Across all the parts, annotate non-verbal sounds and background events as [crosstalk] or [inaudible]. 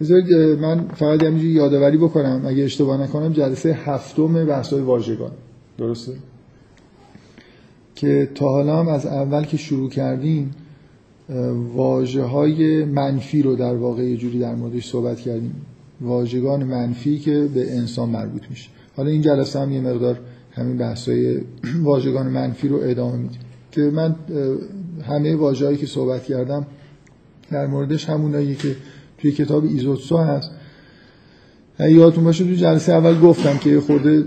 بذارید من فقط همینجوری یادآوری بکنم. اگه اشتباه نکنم جلسه هفتم بحث‌های واژگان. درسته؟ که تا حالا هم از اول که شروع کردیم واجه های منفی رو در واقع یه جوری در موردش صحبت کردیم. واژگان منفی که به انسان مربوط میشه. حالا این جلسه هم یه مقدار همین بحثای [clears throat] واژگان منفی رو ادامه میدیم که من همه واژه‌ای که صحبت کردم در موردش همونایی که توی کتاب ایزوتسو هست. یادتون باشه تو جلسه اول گفتم که خورده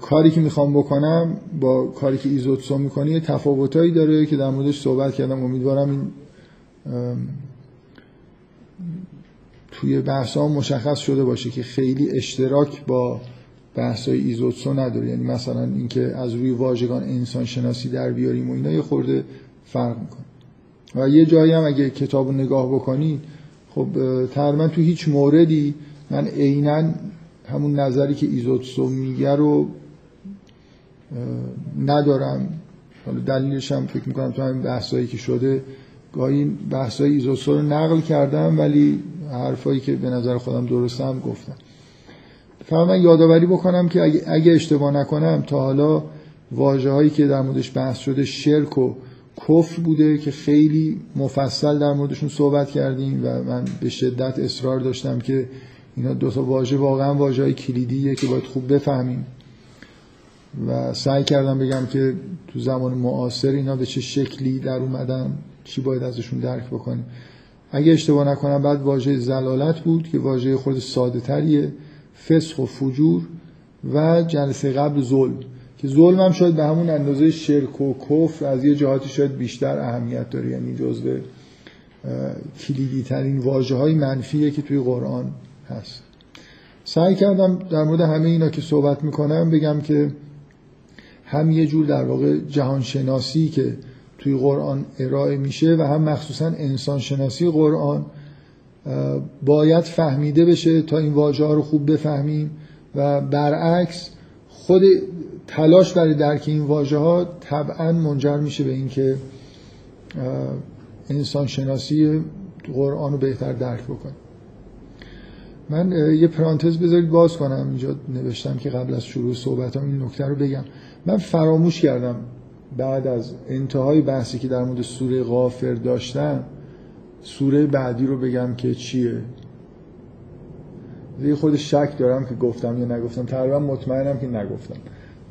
کاری که می‌خوام بکنم با کاری که ایزوتسو می‌کنه تفاوتایی داره که در موردش صحبت کردم. امیدوارم این توی بحث مشخص شده باشه که خیلی اشتراک با بحث های ایزوتسو نداره. یعنی مثلا اینکه از روی واژگان انسان شناسی در بیاریم و اینا یه خورده فرق می‌کنه. و یه جایی هم اگه کتاب رو نگاه بکنید خب تقریبا تو هیچ موردی من عینا همون نظری که ایزوتسو میگه رو ندارم. حالا دلیلش هم فکر می‌کنم تو همین بحثایی که شده گاهی بحثای ایزوتسو رو نقل کردم ولی حرفایی که به نظر خودم درسته هم گفتم. فقط من یادآوری بکنم که اگه, اگه اشتباه نکنم تا حالا واجه هایی که در موردش بحث شده شرک و کفر بوده که خیلی مفصل در موردشون صحبت کردیم و من به شدت اصرار داشتم که اینا دو تا واژه واقعا واژه های کلیدیه که باید خوب بفهمیم. و سعی کردم بگم که تو زمان معاصر اینا به چه شکلی در اومدن چی باید ازشون درک بکنیم. اگه اشتباه نکنم بعد واژه زلالت بود که واژه خود ساده تریه فسخ و فجور و جلسه قبل ظلم. که ظلم هم شاید به همون اندازه شرک و کفر از یه جهاتی شاید بیشتر اهمیت داره یعنی جزء کلیدی ترین واجه های منفیه که توی قرآن هست. سعی کردم در مورد همه اینا که صحبت می‌کنم بگم که هم یه جور در واقع جهانشناسی که توی قرآن ارائه میشه و هم مخصوصا انسان شناسی قرآن باید فهمیده بشه تا این واژه ها رو خوب بفهمیم و برعکس خود تلاش برای درک این واژه ها طبعا منجر میشه به اینکه انسان شناسی قرآن رو بهتر درک بکنیم من یه پرانتز بذارید باز کنم. اینجا نوشتم که قبل از شروع صحبت هم این نکته رو بگم. من فراموش کردم بعد از انتهای بحثی که در مورد سوره غافر داشتم سوره بعدی رو بگم که چیه. یه خود شک دارم که گفتم یا نگفتم. تقریبا مطمئنم که نگفتم.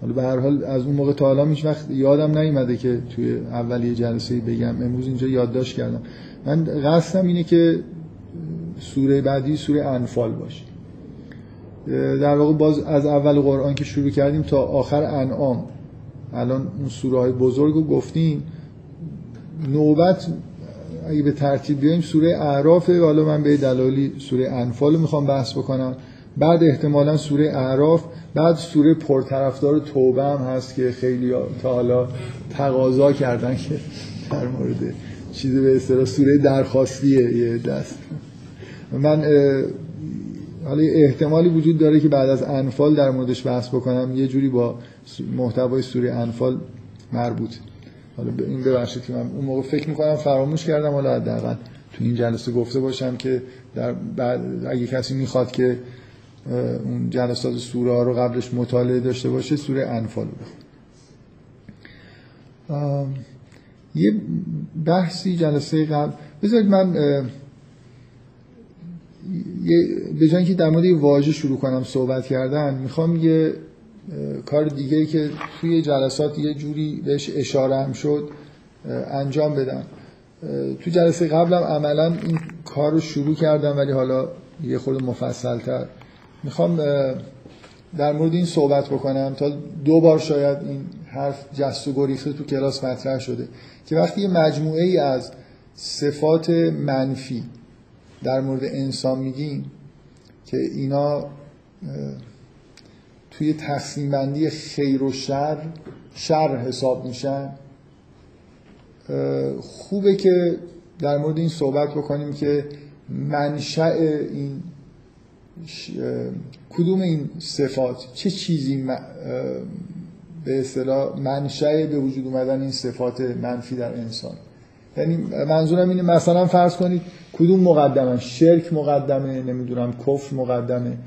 حالا به هر حال از اون موقع تا حالا هیچ وقت یادم نیومده که توی اولی جلسه بگم. امروز اینجا یادداشت کردم. من قصدم اینه که سوره بعدی سوره انفال باشه. در واقع باز از اول قرآن که شروع کردیم تا آخر انعام. الان اون سوره های بزرگ رو گفتیم. نوبت اگه به ترتیب بیایم سوره اعرافه حالا من به دلالی سوره انفال رو می‌خوام بحث بکنم. بعد احتمالا سوره اعراف بعد سوره پرطرفدار توبه هم هست که خیلی تا حالا تقاضا کردن که در مورد چیزی به اصطلاح سوره درخواستیه یه دست. من حالا احتمالی وجود داره که بعد از انفال در موردش بحث بکنم. یه جوری با محتوای سوره انفال مربوط. حالا به این ببخشید که من اون موقع فکر می‌کنم فراموش کردم حالا حداقل تو این جلسه گفته باشم که در بعد اگه کسی می‌خواد که اون جلسات سوره ها رو قبلش مطالعه داشته باشه سوره انفال رو یه بحثی جلسه قبل بذارید من به جای که در مورد واژه شروع کنم صحبت کردن می‌خوام یه کار دیگه که توی جلسات یه جوری بهش اشاره هم شد انجام بدم. تو جلسه قبلم عملا این کار رو شروع کردم ولی حالا یه خود مفصل تر می‌خوام در مورد این صحبت بکنم تا دو بار شاید این حرف جست و گریخته تو کلاس مطرح شده که وقتی یه مجموعه ای از صفات منفی در مورد انسان میگیم که اینا توی تقسیم بندی خیر و شر شر حساب میشن خوبه که در مورد این صحبت بکنیم که منشأ این کدوم این صفات؟ چه چیزی به اصطلاح منشأ به وجود اومدن این صفات منفی در انسان؟ یعنی منظورم اینه مثلا فرض کنید کدوم مقدمه؟ شرک مقدمه نمی‌دونم کفر مقدمه.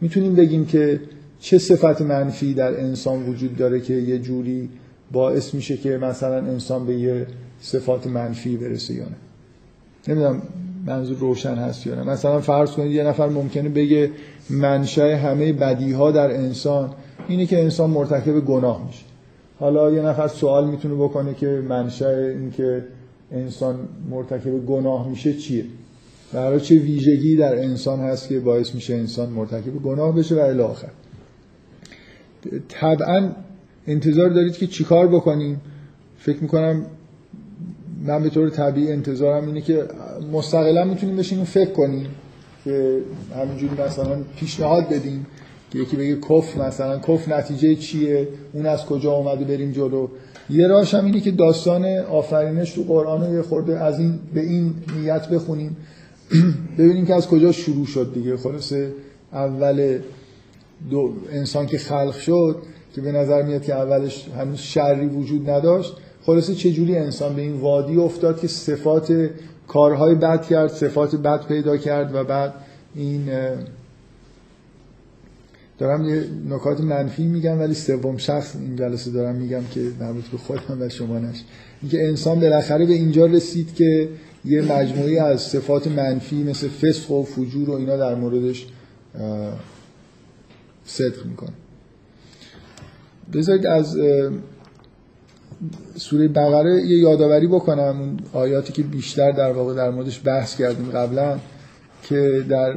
می‌تونیم بگیم که چه صفت منفی در انسان وجود داره که یه جوری باعث میشه که مثلا انسان به یه صفات منفی برسه یا نه؟ نمی‌دونم. منظور روشن هست یا نه. مثلا فرض کنید یه نفر ممکنه بگه منشأ همه بدی ها در انسان اینه که انسان مرتکب گناه میشه. حالا یه نفر سوال می‌تونه بکنه که منشأ این که انسان مرتکب گناه میشه چیه؟ برای چه ویژگی در انسان هست که باعث میشه انسان مرتکب گناه بشه و الی آخر. طبعا انتظار دارید که چیکار بکنیم؟ فکر می‌کنم من به طور طبیعی انتظارم اینه که مستقلا می‌تونیم بشینیم فکر کنیم که همینجوری مثلا پیشنهاد بدیم که یکی بگه کف مثلا کف نتیجه چیه؟ اون از کجا اومده بریم جلو؟ یه راهش هم اینه که داستان آفرینش تو قرآن رو یه خورده از این به این نیت بخونیم. [clears throat] ببینیم که از کجا شروع شد دیگه. خلاصه اول دو انسان که خلق شد که به نظر میاد که اولش هنوز شری وجود نداشت خلاصه چجوری انسان به این وادی افتاد که صفات کارهای بد کرد صفات بد پیدا کرد و بعد این دارم یه نکات منفی میگم ولی سوم شخص این جلسه دارم میگم که مربوط به خودم و شما نش اینکه انسان بالاخره به اینجا رسید که یه مجموعی از صفات منفی مثل فسق و فجور و اینا در موردش صدق می‌کنه. بذارید از سوره بقره یه یادآوری بکنم اون آیاتی که بیشتر در واقع در موردش بحث کردیم قبلا که در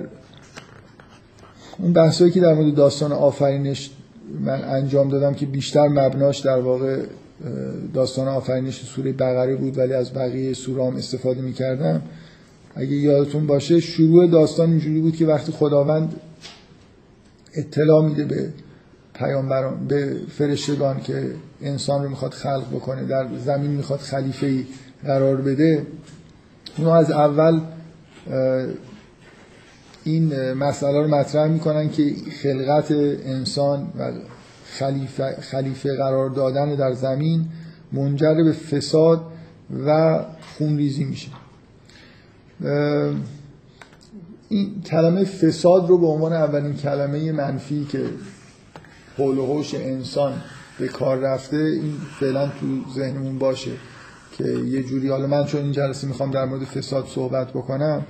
اون بحثایی که در مورد داستان آفرینش من انجام دادم که بیشتر مبناش در واقع داستان آفرینش سوره بقره بود ولی از بقیه سوره هم استفاده می‌کردم. اگه یادتون باشه شروع داستان اینجوری بود که وقتی خداوند اطلاع میده به پیامبران به فرشتگان که انسان رو می‌خواد خلق بکنه در زمین می‌خواد خلیفه ای قرار بده. اونو از اول این مسئله رو مطرح می‌کنن که خلقت انسان و خلیفه, خلیفه قرار دادن در زمین منجر به فساد و خونریزی میشه. این کلمه فساد رو به عنوان اولین کلمه منفی که حول و انسان به کار رفته این فعلا تو ذهنمون باشه که یه جوری حالا من چون این جلسه می‌خوام در مورد فساد صحبت بکنم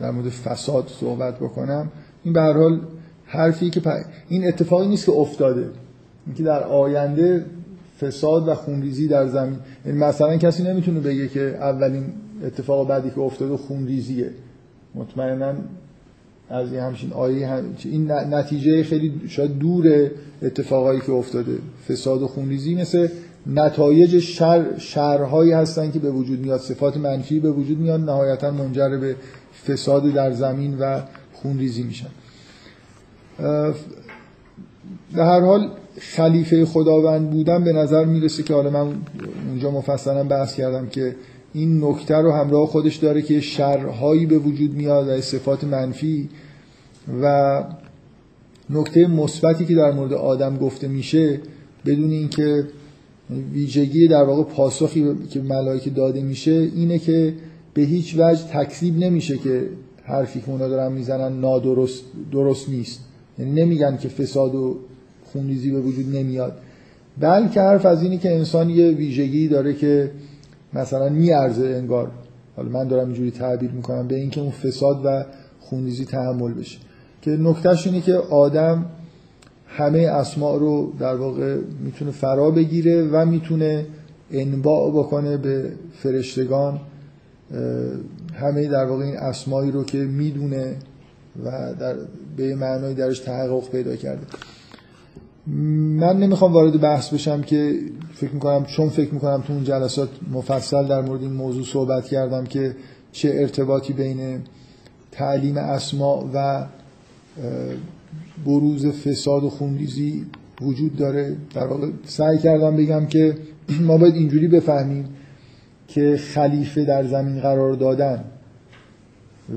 در مورد فساد صحبت بکنم این به هر حال حرفی که این اتفاقی نیست که افتاده. اینکه در آینده فساد و خونریزی در زمین یعنی مثلا کسی نمی‌تونه بگه که اولین اتفاق بعدی که افتاده خونریزیه. مطمئنا از همچین آیه هم... این نتیجه خیلی شاید دور اتفاقایی که افتاده. فساد و خونریزی مثل نتایج شر شرهایی هستن که به وجود میاد. صفات منفی به وجود میاد. نهایتا منجر به فساد در زمین و خونریزی میشن. به هر حال خلیفه خداوند بودن به نظر می‌رسه که حالا من اونجا مفصلا بحث کردم که این نکته رو همراه خودش داره که شرهایی به وجود میاد و صفات منفی و نکته مثبتی که در مورد آدم گفته میشه بدون اینکه ویژگی در واقع پاسخی که ملائکه داده میشه اینه که به هیچ وجه تکذیب نمیشه که حرفی که اونا دارن می‌زنن نادرست درست نیست. یعنی نمیگن که فساد و خونریزی به وجود نمیاد. بلکه حرف از اینی که انسان یه ویژگی داره که مثلا میارزه انگار. حالا من دارم اینجوری تعبیر می‌کنم به اینکه اون فساد و خونریزی تحمل بشه. که نکتهش اینه که آدم همه اسماء رو در واقع می‌تونه فرا بگیره و می‌تونه انباع بکنه به فرشتگان همه در واقع این اسمایی رو که می‌دونه و در به معنای درش تحقق پیدا کرده. من نمی‌خوام وارد بحث بشم که فکر می‌کنم چون فکر می‌کنم تو اون جلسات مفصل در مورد این موضوع صحبت کردم که چه ارتباطی بین تعلیم اسما و بروز فساد و خونریزی وجود داره. در واقع سعی کردم بگم که [clears throat] ما باید اینجوری بفهمیم که خلیفه در زمین قرار دادن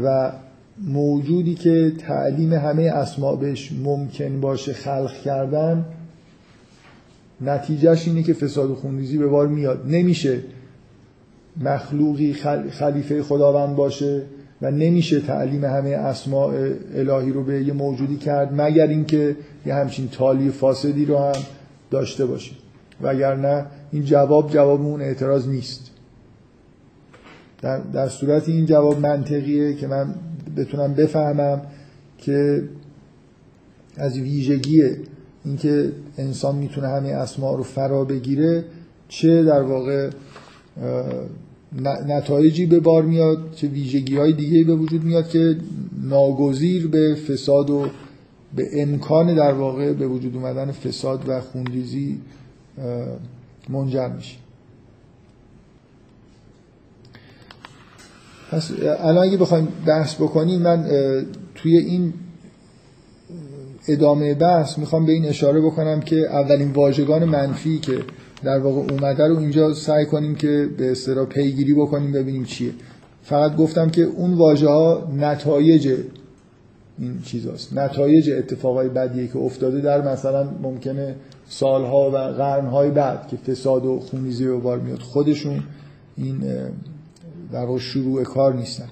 و موجودی که تعلیم همه اسما بهش ممکن باشه خلق کردن نتیجهش اینه که فساد و خونریزی به بار میاد. نمیشه مخلوقی خلیفه خداوند باشه. و نمیشه تعلیم همه اسماء الهی رو به یه موجودی کرد مگر اینکه یه همچین تالی فاسدی رو هم داشته باشه. وگرنه این جواب جواب اون اعتراض نیست. در, در صورت این جواب منطقیه که من بتونم بفهمم که از ویژگی اینکه انسان می‌تونه همه اسما رو فرا بگیره چه در واقع نتایجی به بار میاد چه ویژگی های دیگه به وجود میاد که ناگزیر به فساد و به امکان در واقع به وجود اومدن فساد و خونریزی منجر میشه. پس الان اگه بخوایم بحث بکنیم من توی این ادامه بحث می‌خوام به این اشاره بکنم که اولین واژگان منفی که در واقع اومده رو اینجا سعی کنیم که به اصطلاح پیگیری بکنیم ببینیم چیه. فقط گفتم که اون واژه ها نتایج این چیزاست. نتایج اتفاقای بدیه که افتاده در مثلا ممکنه سالها و قرنهای بعد که فساد و خونریزی به بار میاد. خودشون این در شروع کار نیستن.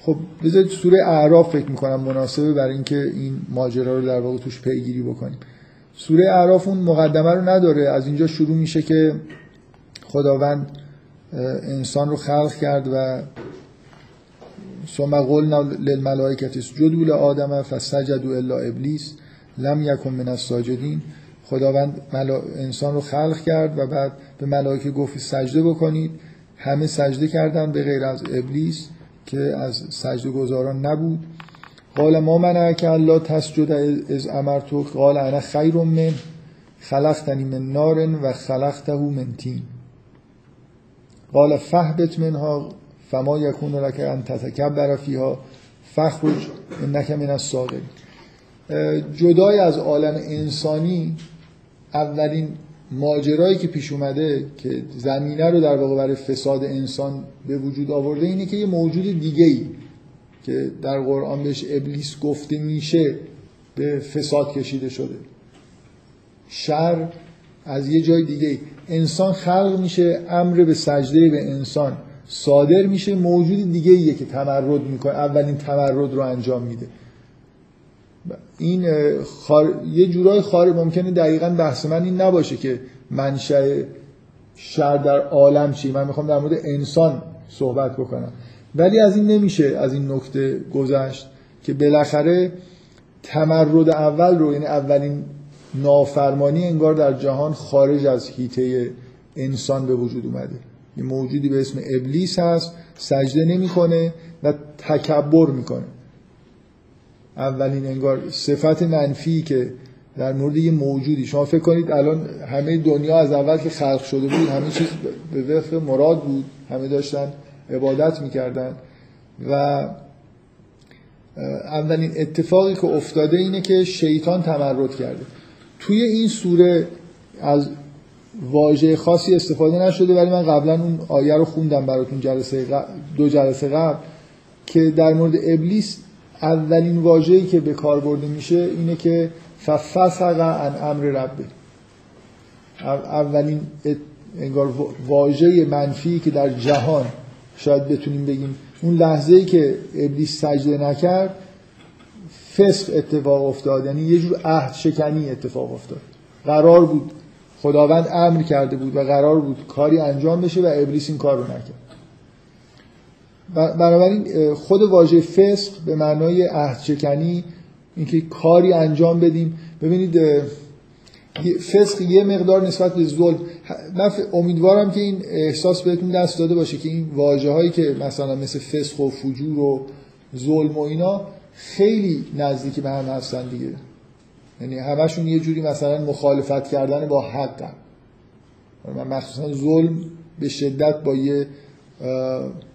خب بذارید سوره اعراف فکر می‌کنم مناسبه برای اینکه این ماجرا رو در واقع توش پیگیری بکنیم. سوره اعراف اون مقدمه رو نداره. از اینجا شروع میشه که خداوند انسان رو خلق کرد و ثم قلنا للملائکه اسجدوا لآدم فسجدوا الا ابلیس لم یکن من الساجدین. خداوند انسان رو خلق کرد و بعد به ملائکه گفت سجده بکنید. همه سجده کردن به غیر از ابلیس که از سجده گذاران نبود. قال ما من که الله تسجد از امرتو؟ قال انا خیر من خلقتنی من نار و خلقته من تین. قال فهبت منها فما یکون لك ان تتکبر فیها فخرج انک من الصاغرین. جدای از عالم انسانی اولین ماجرایی که پیش اومده که زمینه رو در واقع برای فساد انسان به وجود آورده اینه که یه موجود دیگه ای که در قرآن بهش ابلیس گفته میشه به فساد کشیده شده. شر از یه جای دیگه. انسان خلق میشه امر به سجده به انسان. صادر میشه موجود دیگه ایه که تمرد می‌کنه اولین تمرد رو انجام میده. این خار... یه جورای خارج ممکنه دقیقا بحث من این نباشه که منشأ شر در عالم چی. من می‌خوام در مورد انسان صحبت بکنم. ولی از این نمیشه از این نکته گذشت که بالاخره تمرد اول رو یعنی اولین نافرمانی انگار در جهان خارج از هیته انسان به وجود اومده. یه موجودی به اسم ابلیس هست سجده نمی‌کنه و تکبر می‌کنه. اولین انگار صفت منفی که در مورد یه موجودی. شما فکر کنید الان همه دنیا از اول که خلق شده بود همه چیز به وفق مراد بود همه داشتن عبادت می‌کردن. و اولین اتفاقی که افتاده اینه که شیطان تمرد کرده. توی این سوره از واژه خاصی استفاده نشده ولی من قبلا اون آیه رو خوندم براتون جلسه دو جلسه قبل که در مورد ابلیس اولین واژه‌ای که به کار برده میشه اینه که ففسق عن امر ربه. اولین انگار واژه منفی که در جهان شاید بتونیم بگیم. اون لحظه ای که ابلیس سجده نکرد فسق اتفاق افتاد. یعنی یه جور عهد شکنی اتفاق افتاد. قرار بود. خداوند امر کرده بود و قرار بود کاری انجام بشه و ابلیس این کار رو نکرد. بنابراین خود واژه فسق به معنای عهد شکنی اینکه کاری انجام بدیم. ببینید فسق یه مقدار نسبت به ظلم. من امیدوارم که این احساس بهتون دست داده باشه که این واجه هایی که مثلا مثل فسق و فجور و ظلم و اینا خیلی نزدیک به هم هستن دیگه. یعنی همشون یه جوری مثلا مخالفت کردن با حق من مخصوصا ظلم به شدت با یه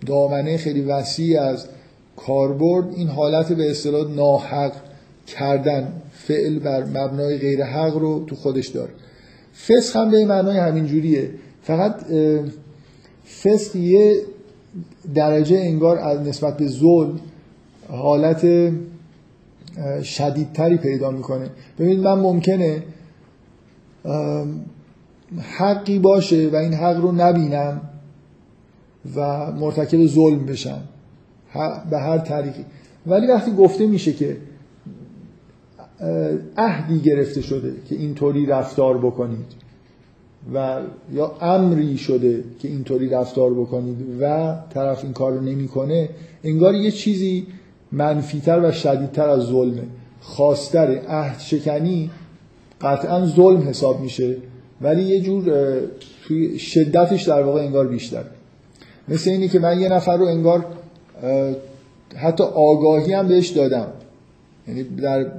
دامنه خیلی وسیع از کاربرد این حالت به اصطلاح ناحق کردن فعل بر مبنای غیر حق رو تو خودش داره. فسق هم به معنای همین جوریه. فقط فسق یه درجه انگار از نسبت به ظلم حالت شدیدتری پیدا می‌کنه. ببینید من ممکنه حقی باشه و این حق رو نبینم و مرتکب ظلم بشم. به هر طریقی. ولی وقتی گفته میشه که عهدی گرفته شده که اینطوری رفتار بکنید و یا امری شده که اینطوری رفتار بکنید و طرف این کار رو نمی‌کنه انگار یه چیزی منفیتر و شدیدتر از ظلمه. خواستر عهد شکنی قطعا ظلم حساب میشه ولی یه جور توی شدتش در واقع انگار بیشتر. مثل اینی که من یه نفر رو انگار حتی آگاهی هم بهش دادم. یعنی در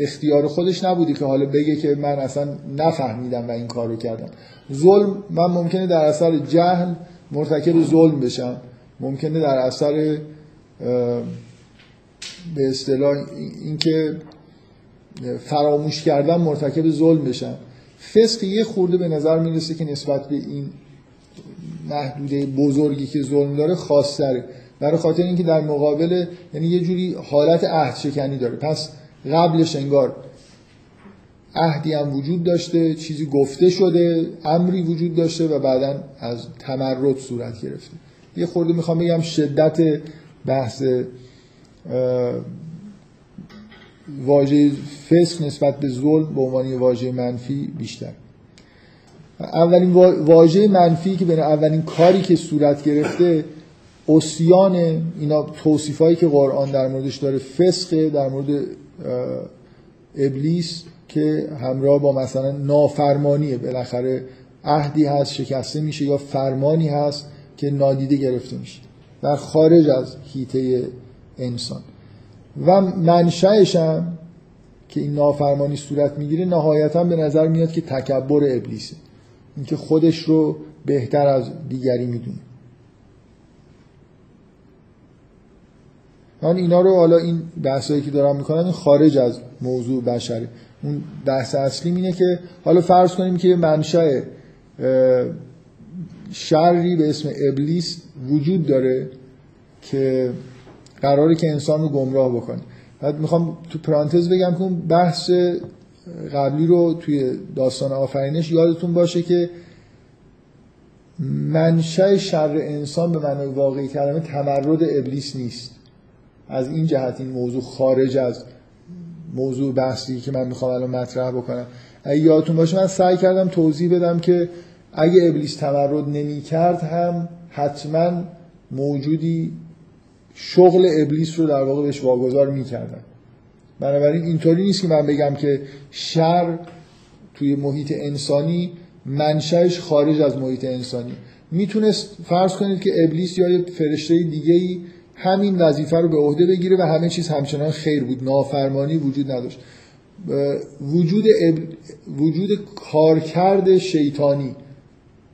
اختیار خودش نبودی که حالا بگه که من اصلا نفهمیدم و این کار رو کردم. ظلم من ممکنه در اثر جهل مرتکب ظلم بشم. ممکنه در اثر به اصطلاح اینکه فراموش کردن مرتکب ظلم بشم. فسق یه خورده به نظر می‌رسه که نسبت به این محدوده بزرگی که ظلم داره خاصتره. برای خاطر اینکه در مقابل یعنی یه جوری حالت عهد شکنی داره. پس قبلش انگار عهدی هم وجود داشته چیزی گفته شده امری وجود داشته و بعدا از تمرد صورت گرفته. یه خورده می‌خوام بگم شدت بحث واژه فسق نسبت به ظلم به عنوان واژه منفی بیشتر. اولین واژه منفی که بین اولین کاری که صورت گرفته اسیان اینا توصیفایی که قرآن در موردش داره فسق در مورد ابلیس که همراه با مثلا نافرمانیه بالاخره عهدی هست شکسته میشه یا فرمانی هست که نادیده گرفته میشه در خارج از هیته انسان. و منشأش هم که این نافرمانی صورت می‌گیره نهایتا به نظر میاد که تکبر ابلیسه. اینکه خودش رو بهتر از دیگری می‌دونه. من اینا رو حالا این بحثایی که دارم می‌کنم این خارج از موضوع بشره. اون بحث اصلی اینه که حالا فرض کنیم که منشأ شری به اسم ابلیس وجود داره که قراره که انسان رو گمراه بکنه. بعد می‌خوام تو پرانتز بگم که اون بحث قبلی رو توی داستان آفرینش یادتون باشه که منشأ شر انسان به معنای واقعی کلمه تمرد ابلیس نیست. از این جهت این موضوع خارج از موضوع بحثی که من می‌خوام الان مطرح بکنم. اگه یادتون باشه من سعی کردم توضیح بدم که اگه ابلیس تمرد نمی کرد هم حتما موجودی شغل ابلیس رو در واقع بهش واگذار می‌کردن. بنابراین اینطوری نیست که من بگم که شر توی محیط انسانی منشأش خارج از محیط انسانی. می‌تونست فرض کنید که ابلیس یا یه فرشته دیگه ای همین وظیفه رو به عهده بگیره و همه چیز همچنان خیر بود. نافرمانی وجود نداشت. وجود وجود کارکرد شیطانی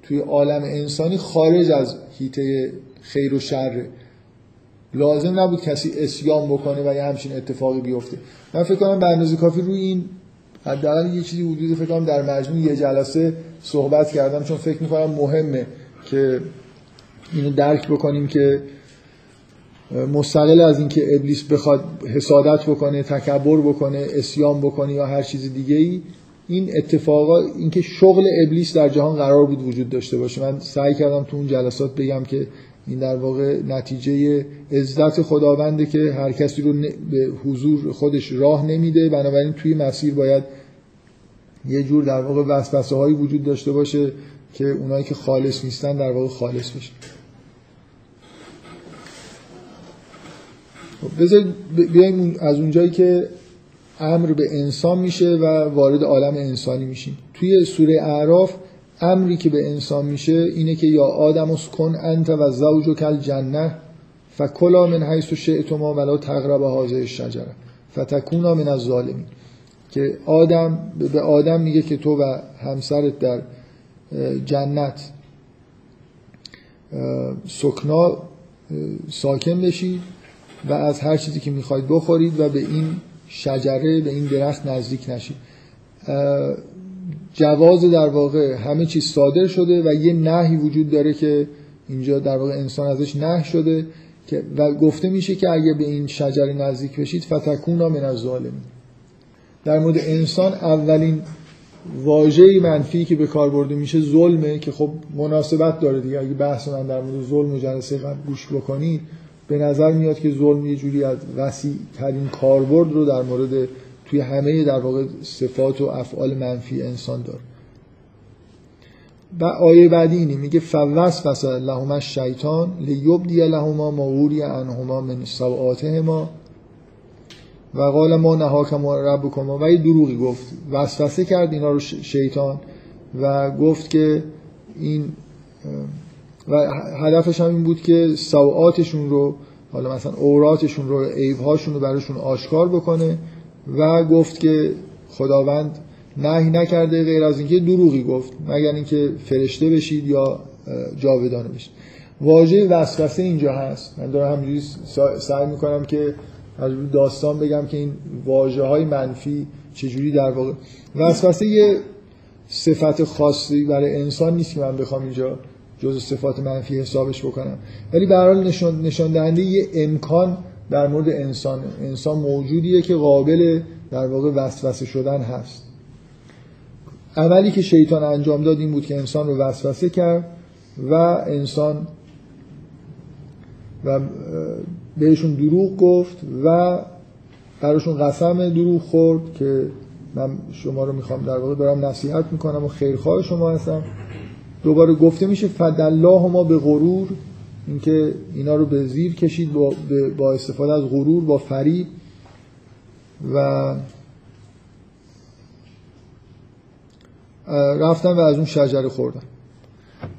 توی عالم انسانی خارج از هیته خیر و شره لازم نبود کسی اسیام بکنه و یه همچین اتفاقی بیفته. من فکر کنم به اندازه کافی روی این حداقل یه چیزی وجود فکر کنم در مجموع یه جلسه صحبت کردم چون فکر می‌کنم مهمه که اینو درک بکنیم که مستقل از اینکه ابلیس بخواد حسادت بکنه تکبر بکنه اسیام بکنه یا هر چیز دیگه ای این اتفاقا اینکه شغل ابلیس در جهان قرار بود وجود داشته باشه. من سعی کردم تو اون جلسات بگم که این در واقع نتیجه عزت خداونده که هر کسی رو به حضور خودش راه نمیده. بنابراین توی مسیر باید یه جور در واقع وسوسه وجود داشته باشه که اونایی که خالص نیستن در واقع خالص بشه خب، بذار بیایم از اونجایی که امر به انسان میشه و وارد عالم انسانی میشیم. توی سوره اعراف امری که به انسان میشه اینه که یا آدم کن انت و زوج کل جنه فکلا من حیث شئتما ولا تقرب هذه الشجره فتکونا من الظالمین. که آدم به آدم میگه که تو و همسرت در جنت سکنا ساکن بشید و از هر چیزی که می‌خواید بخورید و به این شجره به این درخت نزدیک نشید. جواز در واقع همه چیز صادر شده و یه نهی وجود داره که اینجا در واقع انسان ازش نه شده که و گفته میشه که اگه به این شجره نزدیک بشید فتکونا من از ظالمین در مورد انسان اولین واژه منفی که به کار برده میشه ظلمه که خب مناسبت داره دیگه. اگه بحث من در مورد ظلم و جلسه قبل گوش بکنید به نظر میاد که ظلم یه جوری از وسیع ترین کاربرد رو در مورد توی همه در واقع صفات و افعال منفی انسان داره. و آیه بعدی اینی میگه فوس فس لهما شیطان لیبدی لهما ما وری عنهما من سوآتهما و قال ما نهاکم ربکما. و یه دروغی گفت. وسوسه کرد اینا رو شیطان و گفت که این و هدفش هم این بود که سوعاتشون رو حالا مثلا اوراتشون رو عیبهاشون رو براشون آشکار بکنه و گفت که خداوند نهی نکرده غیر از اینکه دروغی گفت مگر اینکه فرشته بشید یا جاودانه بشید. واژه وسوسه اینجا هست. من دارم همینجوری سعی می‌کنم که از داستان بگم که این واژه های منفی چجوری در واقع. وسوسه یه صفت خاصی برای انسان نیست که من بخوام اینجا جز صفات منفی حسابش بکنم. ولی به حال نشان, نشان دهنده یه امکان در مورد انسان. انسان موجودیه که قابل در واقع وسوسه شدن هست. عملی که شیطان انجام داد این بود که انسان رو وسوسه کرد و انسان و بهشون دروغ گفت و براشون قسم دروغ خورد که من شما رو می‌خوام در واقع دارم نصیحت می‌کنم و خیرخواه شما هستم. دوباره گفته میشه فدالله ما به غرور اینکه اینا رو به زیر کشید با, با استفاده از غرور با فریب. و رفتن و از اون شجره خوردن.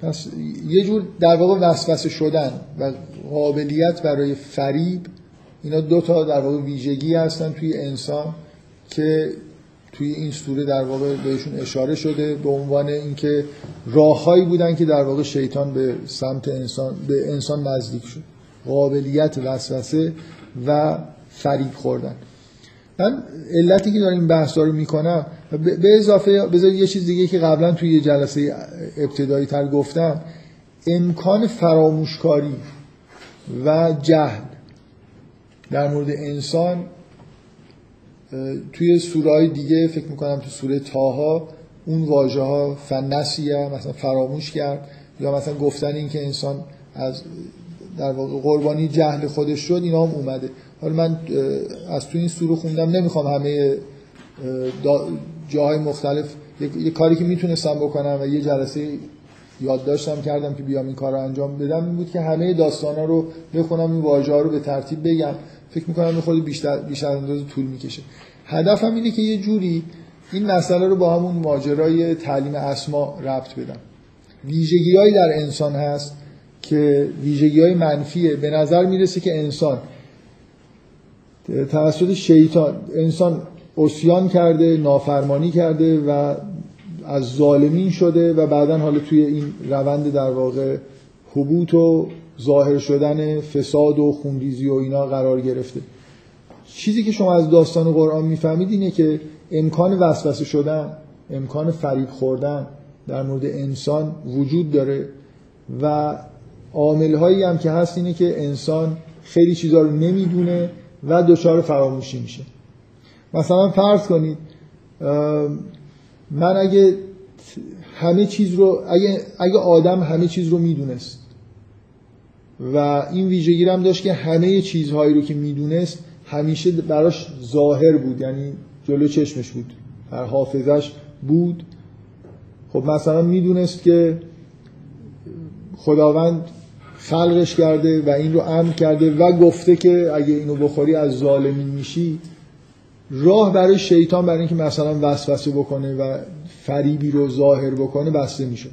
پس یه جور در واقع وسوسه شدن و قابلیت برای فریب. اینا دو تا در واقع ویژگی هستن توی انسان که توی این سوره در واقع بهشون اشاره شده به عنوان اینکه راههایی بودن که در واقع شیطان به سمت انسان به انسان نزدیک شد. قابلیت وسوسه و فریب خوردن. من علتی که دارم این بحث رو می‌کنم به اضافه بذار یه چیز دیگه که قبلا توی یه جلسه ابتدایی تر گفتم. امکان فراموشکاری و جهل در مورد انسان توی سوره های دیگه فکر می‌کنم تو سوره تاها اون واژه ها فنسیه مثلا فراموش کرد یا مثلا گفتن این که انسان از در واقع قربانی جهل خودش شد اینا هم اومده. حالا من از تو این سوره خوندم نمی‌خوام همه جاهای مختلف یه کاری که می‌تونستم بکنم و یه جلسه یادداشتم کردم که بیام این کار رو انجام بدم این بود که همه داستانا رو بخونم این واژه رو به ترتیب بگم. فکر می‌کنم به خود بیشتر بیشتر اندازه طول می‌کشه. هدفم اینه که یه جوری این مسئله رو با همون ماجرای تعلیم اسما ربط بدم. ویژگی در انسان هست که ویژگی های منفیه. به نظر می‌رسه که انسان توسط شیطان انسان اسیان کرده نافرمانی کرده و از ظالمین شده و بعدا حالا توی این روند در واقع حبوط و ظاهر شدن فساد و خونریزی و اینا قرار گرفته. چیزی که شما از داستان قرآن می‌فهمید اینه که امکان وسوسه شدن امکان فریب خوردن در مورد انسان وجود داره و عامل هایی هم که هست اینه که انسان خیلی چیزا رو نمی‌دونه و دچار فراموشی میشه. مثلا فرض کنید من اگه همه چیز رو اگه, اگه آدم همه چیز رو می‌دونست و این ویژگی هم داشت که همه چیزهایی رو که می‌دونست همیشه براش ظاهر بود یعنی جلو چشمش بود. در حافظش بود. خب مثلا می‌دونست که خداوند خلقش کرده و این رو امر کرده و گفته که اگه اینو بخوری از ظالمین میشی راه برای شیطان برای اینکه مثلا وسوسه بکنه و فریبی رو ظاهر بکنه بسته می‌شد.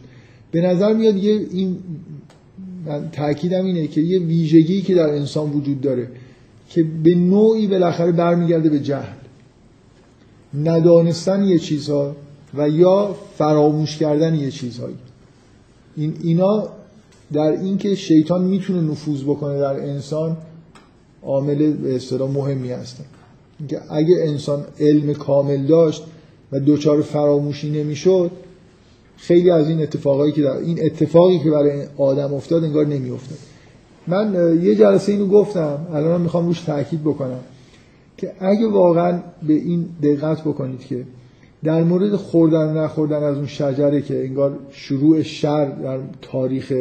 به نظر میاد یه این من تاکیدم اینه که یه ویژگی که در انسان وجود داره که به نوعی بالاخره برمیگرده به جهل. ندانستن یه چیزها و یا فراموش کردن یه چیزهایی. این اینا در اینکه شیطان می‌تونه نفوذ بکنه در انسان عامل به اصطلاح مهمی هستن. اینکه اگه انسان علم کامل داشت و دوچار فراموشی نمی‌شد خیلی از این اتفاقایی که در این اتفاقی که برای آدم افتاد انگار نمیافتاد. من یه جلسه اینو گفتم الان می‌خوام روش تاکید بکنم که اگه واقعا به این دقت بکنید که در مورد خوردن و نخوردن از اون شجره که انگار شروع شر در تاریخ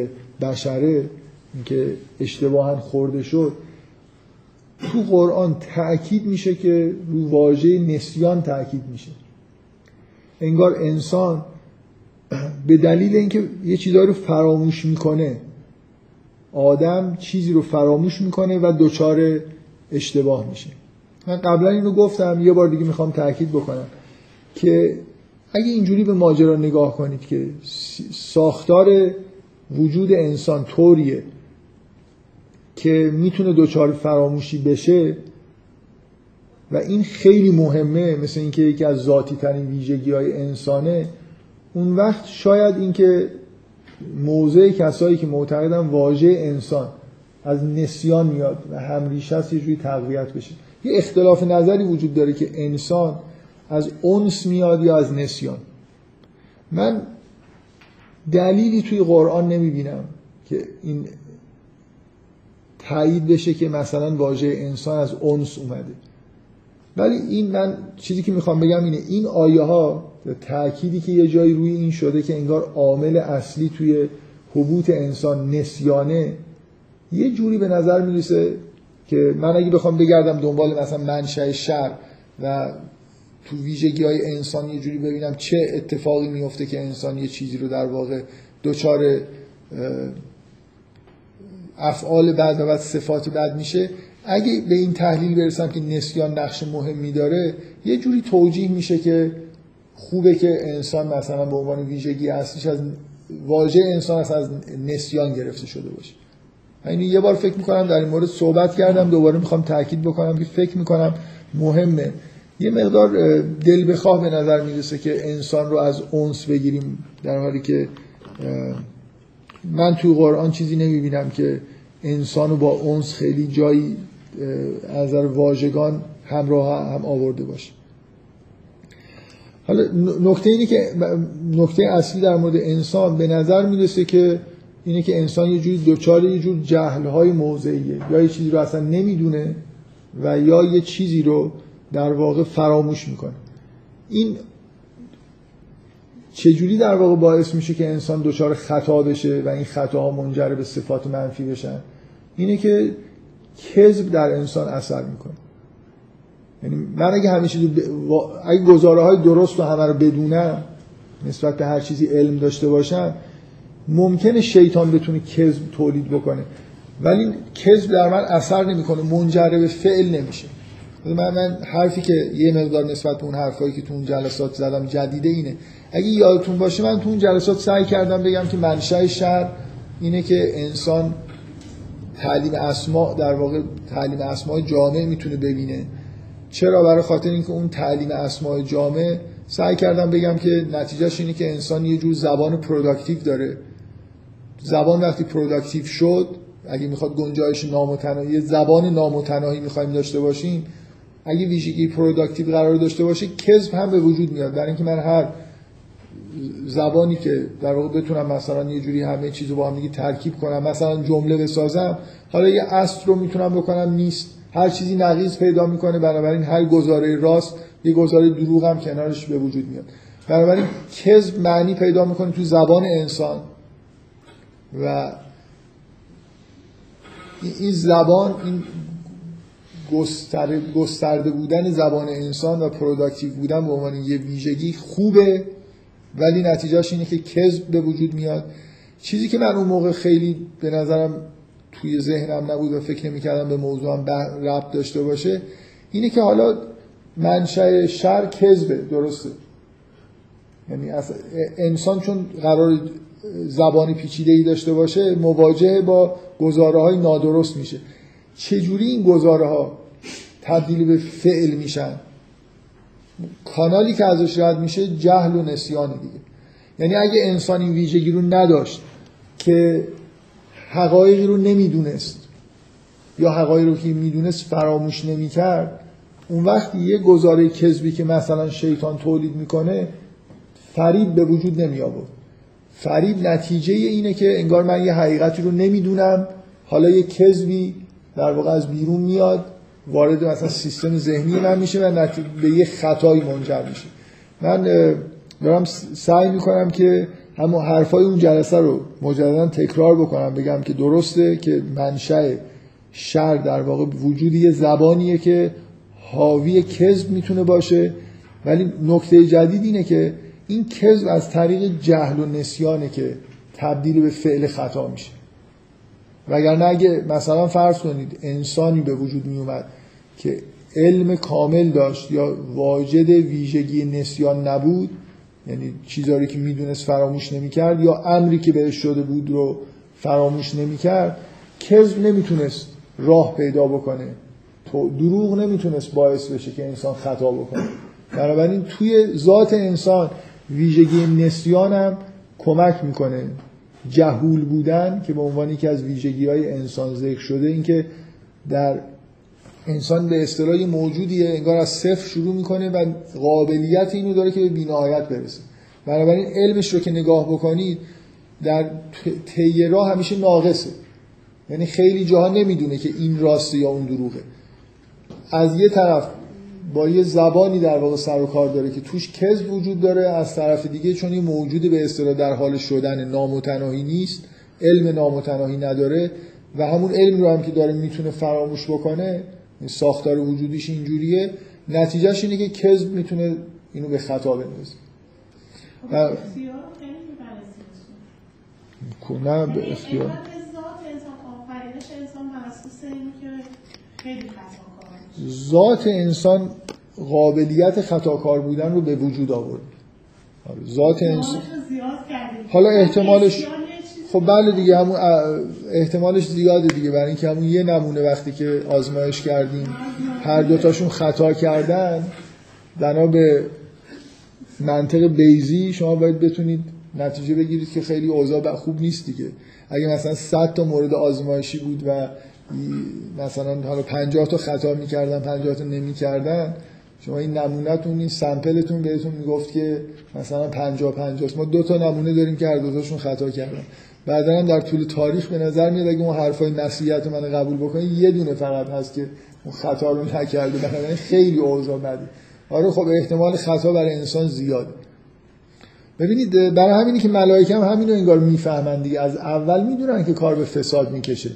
بشره که اشتباها خورده شد تو قرآن تأکید میشه که رو واژه نسیان تأکید میشه. انگار انسان به دلیل اینکه یه چیزایی رو فراموش می‌کنه. آدم چیزی رو فراموش می‌کنه و دچار اشتباه میشه. من قبلا اینو گفتم یه بار دیگه می‌خوام تاکید بکنم که اگه اینجوری به ماجرا نگاه کنید که ساختار وجود انسان طوریه که می‌تونه دچار فراموشی بشه و این خیلی مهمه مثل اینکه یکی از ذاتی ترین ویژگی های انسانه. اون وقت شاید اینکه موضع کسایی که معتقدن واژه انسان از نسیان میاد و هم ریشه است یه جوری تقویت بشه. یه اختلاف نظری وجود داره که انسان از اونس میاد یا از نسیان. من دلیلی توی قرآن نمی‌بینم که این تایید بشه که مثلا واژه انسان از اونس اومده. ولی این من چیزی که می‌خوام بگم اینه این آیه ها تأکیدی که یه جایی روی این شده که انگار عامل اصلی توی حبوط انسان نسیانه یه جوری به نظر می‌رسه که من اگه بخوام بگردم دنبال مثلا منشأ شر و تو ویژگی های انسان یه جوری ببینم چه اتفاقی میفته که انسان یه چیزی رو در واقع دچار افعال بد و بعد صفات بد میشه. اگه به این تحلیل برسم که نسیان نقش مهمی داره یه جوری توجیه میشه که خوبه که انسان مثلا به عنوان ویژگی اصلیش از واژه انسان از نسیان گرفته شده باشه. یعنی یه بار فکر می‌کنم در این مورد صحبت کردم دوباره می‌خوام تاکید بکنم که فکر می‌کنم مهمه. یه مقدار دل بخواه به نظر می‌رسه که انسان رو از اونس بگیریم در حالی که من توی قرآن چیزی نمی‌بینم که انسان رو با اونس خیلی جایی از واژگان همراه هم آورده باشه. حالا نکته اینه که نکته اصلی در مورد انسان به نظر می‌رسه که اینه که انسان یه جوری دوچار یه جور جهل های موضعیه. یا یه چیزی رو اصلا نمی‌دونه و یا یه چیزی رو در واقع فراموش می‌کنه. این چجوری در واقع باعث میشه که انسان دچار خطا بشه و این خطاها منجر به صفات منفی بشن؟ اینه که کذب در انسان اثر می‌کنه. یعنی من اگه همه چیزو ب... اگه گزاره های درست رو همه رو بدونم نسبت به هر چیزی علم داشته باشم ممکنه شیطان بتونه کذب تولید بکنه. ولی کذب در من اثر نمی‌کنه منجر به فعل نمیشه. من, من حرفی که یه مقدار نسبت به اون حرفایی که تو اون جلسات زدم جدیده اینه. اگه یادتون باشه من تو اون جلسات سعی کردم بگم که منشأ شر اینه که انسان تعلیم اسما در واقع تعلیم اسماء جامعه می‌تونه ببینه. چرا برای خاطر اینکه اون تعلیم اسماء جامعه سعی کردم بگم که نتیجهش اینه که انسان یه جور زبان productive داره. زبان وقتی productive شد اگه می‌خواد گنجایش نامتناهی زبان نامتناهی می‌خوایم داشته باشیم اگه ویژگی productive قرار داشته باشه کذب هم به وجود میاد. برای اینکه من هر زبانی که در واقع بتونم مثلا یه جوری همه چیز رو با هم ترکیب کنم مثلا جمله بسازم حالا یه است رو می‌تونم بکنم نیست. هر چیزی نقیض پیدا می‌کنه بنابراین هر گزاره راست یه گزاره دروغ هم کنارش به وجود میاد. بنابراین کذب معنی پیدا می‌کنه تو زبان انسان. و این زبان این گسترده بودن زبان انسان و productive بودن به عنوان یه ویژگی خوبه ولی نتیجهش اینه که کذب به وجود میاد. چیزی که من اون موقع خیلی به نظرم توی ذهنم نبود و فکر نمی‌کردم به موضوعم ربط داشته باشه. اینه که حالا منشأ شر کذبه درسته. یعنی انسان چون قرار زبانی پیچیده ای داشته باشه مواجه با گزاره های نادرست میشه. چجوری این گزاره ها تبدیل به فعل میشن؟ کانالی که ازش رد میشه جهل و نسیان دیگه. یعنی اگه انسان این ویژگی رو نداشت که حقایقی رو نمی‌دونست. یا حقایقی رو که می‌دونست فراموش نمی‌کرد اون وقت یه گزاره کذبی که مثلا شیطان تولید می‌کنه فریب به وجود نمی آورد فریب نتیجه اینه که انگار من یه حقیقتی رو نمی‌دونم. حالا یه کذبی در واقع از بیرون میاد وارد مثلا سیستم ذهنی من میشه و به یه خطایی منجر میشه. من دارم سعی می‌کنم که همون حرفای اون جلسه رو مجددا تکرار بکنم بگم که درسته که منشأ شر در واقع وجود یه زبانیه که حاوی کذب می‌تونه باشه ولی نکته جدید اینه که این کذب از طریق جهل و نسیانه که تبدیل به فعل خطا میشه. وگرنه اگه مثلا فرض کنید انسانی به وجود می اومد که علم کامل داشت یا واجد ویژگی نسیان نبود یعنی چیزایی که می‌دونست فراموش نمی‌کرد یا امری که بهش شده بود رو فراموش نمی‌کرد کذب نمی‌تونست راه پیدا بکنه. تو دروغ نمی‌تونست باعث بشه که انسان خطا بکنه. بنابراین توی ذات انسان ویژگی نسیان هم کمک می‌کنه. جهول بودن که به عنوان یکی از ویژگی های انسان ذکر شده اینکه در انسان به اصطلاح موجودیه انگار از صفر شروع می‌کنه و قابلیت اینو داره که به بینهایت برسه. بنابراین علمش رو که نگاه بکنید در طی راه همیشه ناقصه. یعنی خیلی جاها نمی‌دونه که این راسته یا اون دروغه. از یه طرف با یه زبانی در واقع سر و کار داره که توش کذب وجود داره از طرف دیگه چون این موجود به اصطلاح در حال شدن نامتناهی نیست علم نامتناهی نداره و همون علم رو هم که داره می‌تونه فراموش بکنه ساختار وجودیش اینجوریه. نتیجهش اینه که کذب می‌تونه اینو به خطا بندازه. نه به اختیار. ذات انسان قابلیت خطاکار بودن رو به وجود آورد. آره، ذات انسان حالا احتمالش خب بله دیگه همون احتمالش زیاده دیگه. برای اینکه همون یه نمونه وقتی که آزمایش کردیم هر دوتاشون خطا کردن بنا به منطق بیزی شما باید بتونید نتیجه بگیرید که خیلی اوضاع خوب نیست دیگه. اگه مثلا 100 تا مورد آزمایشی بود و مثلا حالا 50 تا خطا می‌کردن 50 تا نمی‌کردن شما این نمونهتون این سمپلتون بهتون می‌گفت که مثلا 50 50 ما دو تا نمونه داریم که هر دو تاشون خطا کردن. بعدا در طول تاریخ به نظر میاد اگه اون حرفای نصیحت من قبول بکنید یه دونه فقط هست که اون خطا رو نکرده بنابراین خیلی اوضاع بده آره خب احتمال خطا برای انسان زیاده ببینید برای همینی که ملائکه هم همین رو انگار می‌فهمن دیگه. از اول می‌دونن که کار به فساد می‌کشه.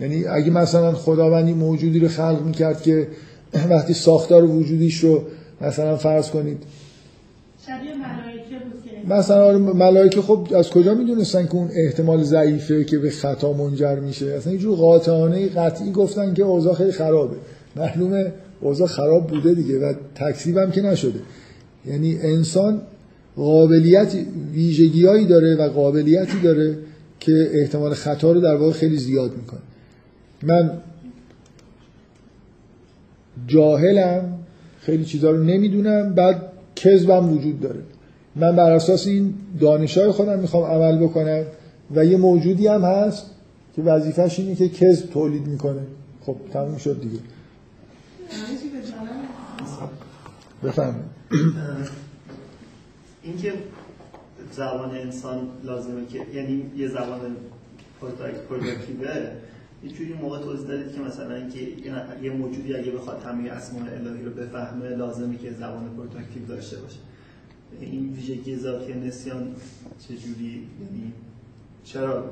یعنی اگه مثلا خداوندی موجودی رو خلق می‌کرد که [clears throat] وقتی ساختار وجودیش رو مثلا فرض کنید. مثلا ملائکه خب از کجا می‌دونستن که اون احتمال ضعیفه که به خطا منجر میشه؟ اصلا اینجور قاطعانه قطعی گفتن که اوضاع خیلی خرابه. معلومه اوضاع خراب بوده دیگه و تکسیب هم که نشده. یعنی انسان قابلیت ویژگیهایی داره و قابلیتی داره که احتمال خطا رو در واقع خیلی زیاد می‌کنه. من جاهلم خیلی چیزا رو نمی‌دونم بعد کذبم وجود داره. من بر اساس این دانشای خودم می‌خوام عمل بکنم و یه موجودی هم هست که وظیفش اینه که کذب تولید می‌کنه. خب تموم شد دیگه. بفرمایید. اینکه زبان انسان لازمه که یعنی یه زبان productive ه یه جوری موقع توضیح دادید که مثلا اینکه یه موجودی اگه بخواد همه اسماء الهی رو بفهمه لازمه که زبان productive داشته باشه. این ویژگی ذاتی نسیان چجوری؟ یعنی چرا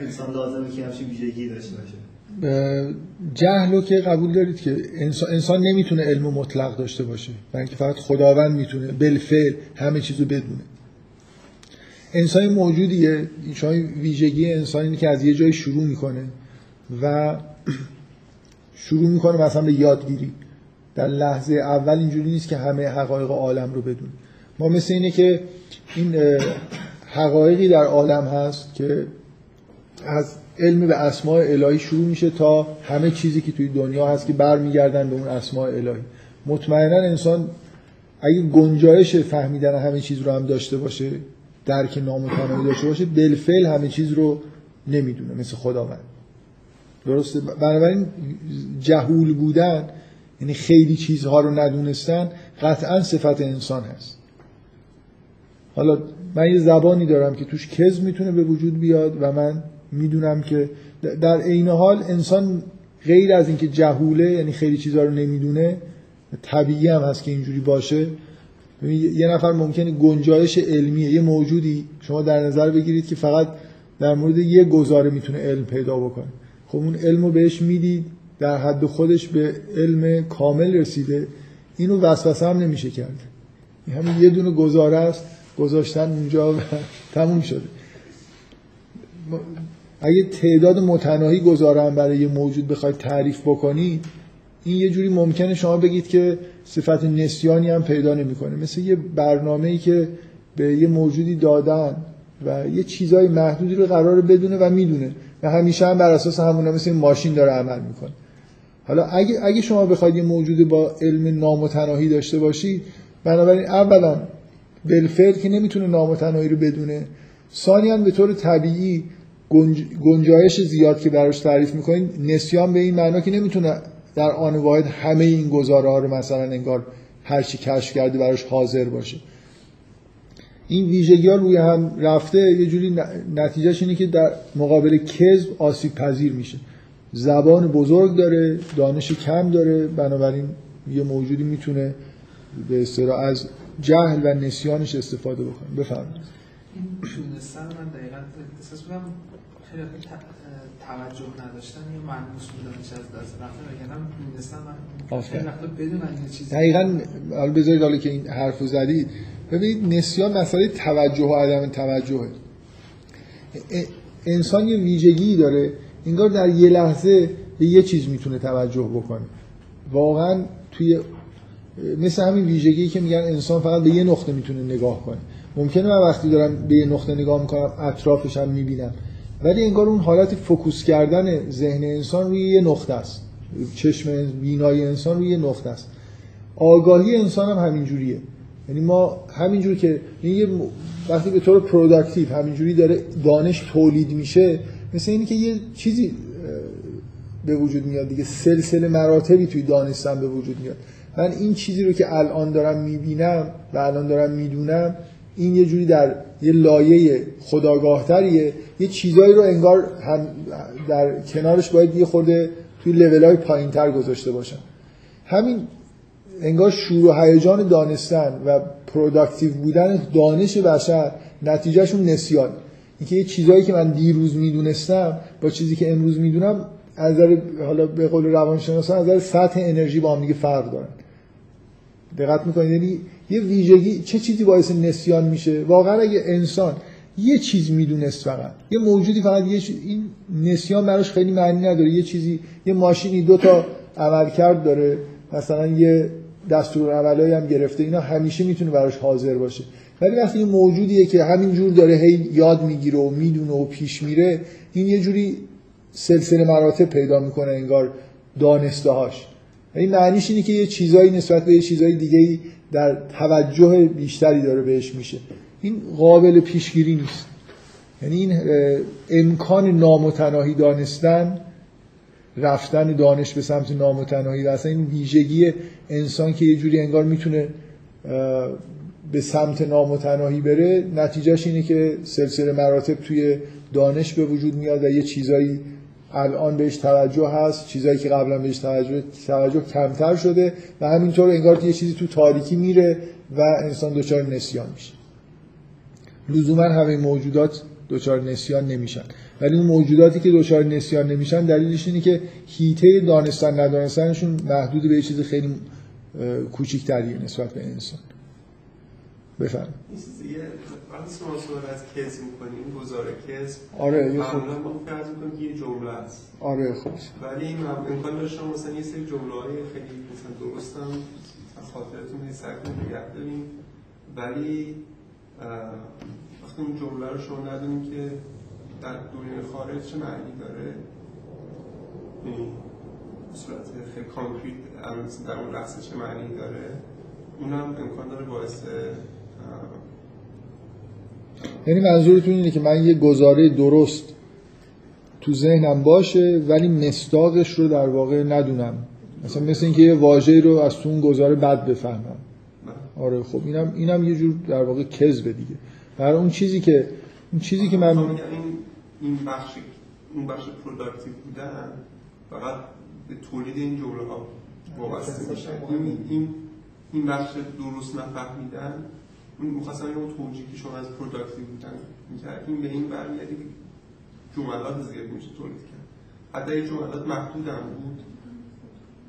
انسان لازمه که همچین ویژگی داشته باشه؟ جهلو که قبول دارید که انسان, انسان نمی‌تونه علم مطلق داشته باشه. اینکه فقط خداوند می‌تونه بالفعل همه چیزو بدونه. انسان موجودیه. شما ویژگی انسان اینه که از یه جای شروع می‌کنه و [clears throat] شروع می‌کنه مثلا به یادگیری. در لحظه اول اینجوری نیست که همه حقایق عالم رو بدونه. ما مثل اینه که این حقایقی در عالم هست که از علم به اسماع الهی شروع میشه تا همه چیزی که توی دنیا هست که برمیگردن به اون اسماع الهی. مطمئنا انسان اگه گنجایش فهمیدن همه چیز رو هم داشته باشه درک نامتناهی داشته باشه بالفعل همه چیز رو نمی‌دونه مثل خداوند. درسته؟ بنابراین جهول بودن یعنی خیلی چیزها رو ندونستن قطعا صفت انسان هست. حالا من یه زبانی دارم که توش کز می‌تونه به وجود بیاد و من می‌دونم که در عین حال انسان غیر از اینکه جهوله یعنی خیلی چیزها رو نمی‌دونه طبیعی هم هست که اینجوری باشه. یه نفر ممکنه گنجایش علمیه. یه موجودی شما در نظر بگیرید که فقط در مورد یه گزاره می‌تونه علم پیدا بکنه. خب اون علم رو بهش می‌دید در حد خودش به علم کامل رسیده. اینو وسوسه هم نمیشه کرد. همین یه دونه گزاره است. گذاشتن اونجا و تموم شده. اگه تعداد متناهی هم برای یه موجود بخواید تعریف بکنید این یه جوری ممکنه شما بگید که صفت نسیانی هم پیدا نمی‌کنه. مثل یه برنامه ای که به یه موجودی دادن و یه چیزای محدودی رو قرار بدونه و می‌دونه. و همیشه هم بر اساس همونا مثل ماشین داره عمل می‌کنه. حالا اگه اگه شما بخواید یه موجود با علم نامتناهی داشته باشید بنابراین اولا بالفعل که نمی‌تونه نامتناهی رو بدونه. ثانیا به طور طبیعی گنج... گنجایش زیاد که براش تعریف می‌کنید نسیان به این معنا که نمی‌تونه در آن واحد همه این گزاره ها رو مثلا انگار هر چی کشف کرده براش حاضر باشه. این ویژگی ها روی هم رفته یه جوری نتیجهش اینه که در مقابل کذب آسیب پذیر میشه. زبان بزرگ داره دانش کم داره بنابراین یه موجودی می‌تونه به اصطلاح از جهل و نسیانش استفاده بکنه بفرمایید. این دونستن من دقیقا احساس می‌کنم خیلی توجه نداشتن یا ملموس بودنش از دست رفته وگرنه دونستن من. خیلی وقتا بدونن یه چیزی دقیقا حالا بذارید حالا که این حرف رو زدید ببینید نسیان مسئله توجه و عدم توجهه. انسان یه ویژگی داره. انگار در یه لحظه به یه چیز می‌تونه توجه بکنه. واقعا توی مثل همین ویژگی که میگن انسان فقط به یه نقطه می‌تونه نگاه کنه. ممکنه من وقتی دارم به یه نقطه نگاه می‌کنم اطرافش هم می‌بینم. ولی انگار اون حالت focus کردن ذهن انسان روی یه نقطه است. چشم بینای انسان روی یه نقطه است. آگاهی انسان هم همین جوریه یعنی ما همینجور که یه وقتی به طور productive همینجوری داره دانش تولید میشه مثل اینی که یه چیزی به وجود میاد دیگه. سلسله مراتبی توی دانستن به وجود میاد. من این چیزی رو که الان دارم می‌بینم و الان دارم می‌دونم این یه جوری در یه لایه خودآگاه‌تریه. یه چیزایی رو انگار هم در کنارش باید یه خورده توی لول های پایین تر گذاشته باشم. همین انگار شور و هیجان دانستن و productive بودن دانش بشر نتیجهشون نسیان. اینکه یه چیزایی که من دیروز می‌دونستم با چیزی که امروز می‌دونم از نظر حالا به قول روانشناسان از نظر سطح انرژی با هم دیگه فرق دارن. دقت می‌کنید. یعنی یه ویژگی چه چیزی باعث نسیان میشه؟ واقعا اگه انسان یه چیز می‌دونست فقط یه موجودی فقط یه چیز این نسیان براش خیلی معنی نداره. یه چیزی یه ماشینی دو تا عملکرد داره مثلا یه دستور عملایی هم گرفته اینا همیشه می‌تونه براش حاضر باشه. ولی وقتی این موجودیه که همینجور داره هی یاد می‌گیره و می‌دونه و پیش میره این یه جوری سلسله مراتب پیدا می‌کنه انگار دانسته هاش این معنیش اینه که یه چیزایی نسبت به یه چیزای دیگه در توجه بیشتری داره بهش میشه. این قابل پیشگیری نیست. یعنی این امکان نامتناهی دانستن رفتن دانش به سمت نامتناهی و اصلا این ویژگی انسان که یه جوری انگار می‌تونه به سمت نامتناهی بره نتیجهش اینه که سلسله مراتب توی دانش به وجود میاد و یه چیزایی الان بهش توجه هست چیزایی که قبلا بهش توجه توجه کمتر شده و همینطور انگار که یه چیزی تو تاریکی میره و انسان دچار نسیان میشه. لزوما همه موجودات دچار نسیان نمیشن. ولی اون موجوداتی که دچار نسیان نمیشن دلیلش اینه که هیته دانستن ندانستنشون محدود به یه چیز خیلی اه، کوچیکتریه نسبت به انسان. بفرم وقتی شما صحبت از کذب می‌کنیم گزاره کذب آره یه معمولا ما فرض می‌کنیم که یه جمله است. آره خود ولی این امکان داشتم مثلا یه سری جمله های خیلی مثلا درستم خاطرتون یه سر کنید نگه داریم ولی وقتی اون جمله رو شما ندونیم که در دنیای خارج چه معنی داره به صورت خیلی کانکریت در اون لحظه چه معنی داره اونم امکان داره باعث یعنی منظورتون اینه که من یه گزاره درست تو ذهنم باشه ولی مصداقش رو در واقع ندونم. مثلا مثل اینکه یه واژه‌ای رو از تو اون گزاره بد بفهمم. آره خب اینم اینم یه جور در واقع کذبه دیگه. برای اون چیزی که اون چیزی که من بگم این این بخش این بخش productive بودن فقط به تولید این جمله ها وابسته میشه. این این این بخش درست نفهمیدن می‌خواستم اون توجیه که شما از productive بودن می‌کردیم به این برمیگردی جملات زیاد میشه تولید کرد. حتی این جملات محدود هم بود.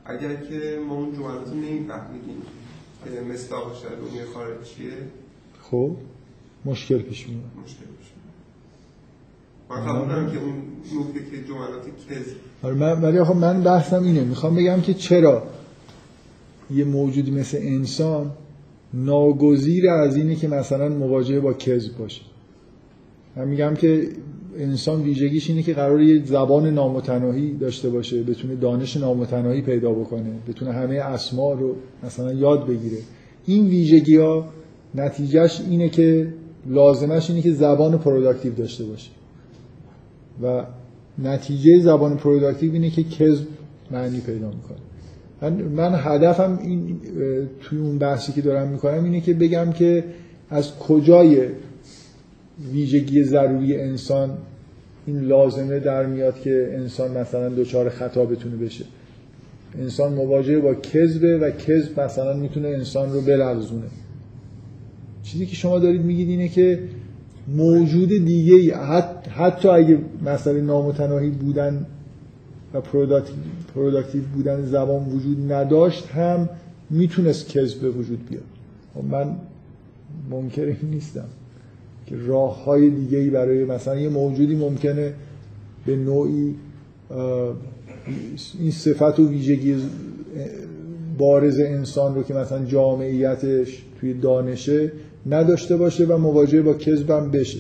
اگر که ما اون جملات رو نمیفهمیدیم که مصداقش در خارج چیه خب مشکل پیش میاد مشکل میشه من قبول دارم که اون نکته که جملات کذب آره من ولی آخه من بحثم اینه. می‌خوام بگم که چرا یه موجودی مثل انسان ناگزیر از اینه که مثلا مواجهه با کذب باشه. من میگم که انسان ویژگیش اینه که قرار یه زبان نامتناهی داشته باشه بتونه دانش نامتناهی پیدا بکنه بتونه همه اسما رو مثلا یاد بگیره. این ویژگی ها نتیجهش اینه که لازمش اینه که زبان productive داشته باشه. و نتیجه زبان productive اینه که کذب معنی پیدا می‌کنه. من, من هدفم این توی اون بحثی که دارم می‌کنم اینه که بگم که از کجای ویژگی ضروری انسان این لازمه در میاد که انسان مثلا دچار خطا بتونه بشه؟ انسان مواجهه با کذبه و کذب مثلا می‌تونه انسان رو بلرزونه. چیزی که شما دارید میگید اینه که موجود دیگه ای حتی اگه مسئله نامتناهی بودن و productive بودن زبان وجود نداشت هم می‌تونست کذب به وجود بیاد. خب من منکر این نیستم که راه های دیگه ای برای مثلا یه موجودی ممکنه به نوعی این صفت و ویژگی بارز انسان رو که مثلا جامعیتش توی دانشه نداشته باشه و مواجهه با کذبم بشه.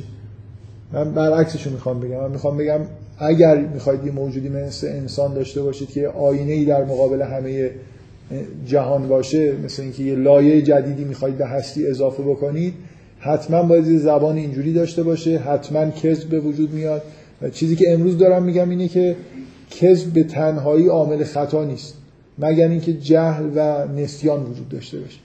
من برعکسش رو می‌خوام بگم. من می‌خوام بگم اگر می‌خواید یه موجودی مثل انسان داشته باشید که آینه ای در مقابل همه جهان باشه مثل اینکه یه لایه جدیدی می‌خواید به هستی اضافه بکنید حتما باید یه زبان اینجوری داشته باشه حتما کذب به وجود میاد و چیزی که امروز دارم میگم اینه که کذب به تنهایی عامل خطا نیست مگر اینکه جهل و نسیان وجود داشته باشه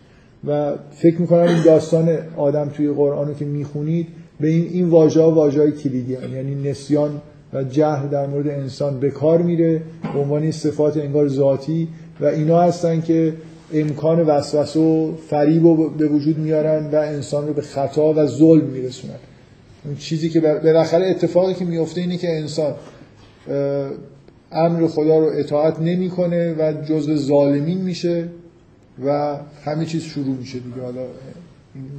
و فکر می‌کنم این داستان آدم توی قرآن رو که می‌خونید به این این واژه ها واژه های کلیدی. یعنی نسیان و جهل در مورد انسان به کار میره به عنوان صفات انگار ذاتی و اینا هستن که امکان وسوسه و فریب رو به وجود میارن و انسان رو به خطا و ظلم میرسونن. اون چیزی که بالاخره اتفاقی که میفته اینه که انسان امر خدا رو اطاعت نمی‌کنه و جزء ظالمین میشه و همه چیز شروع میشه دیگه. حالا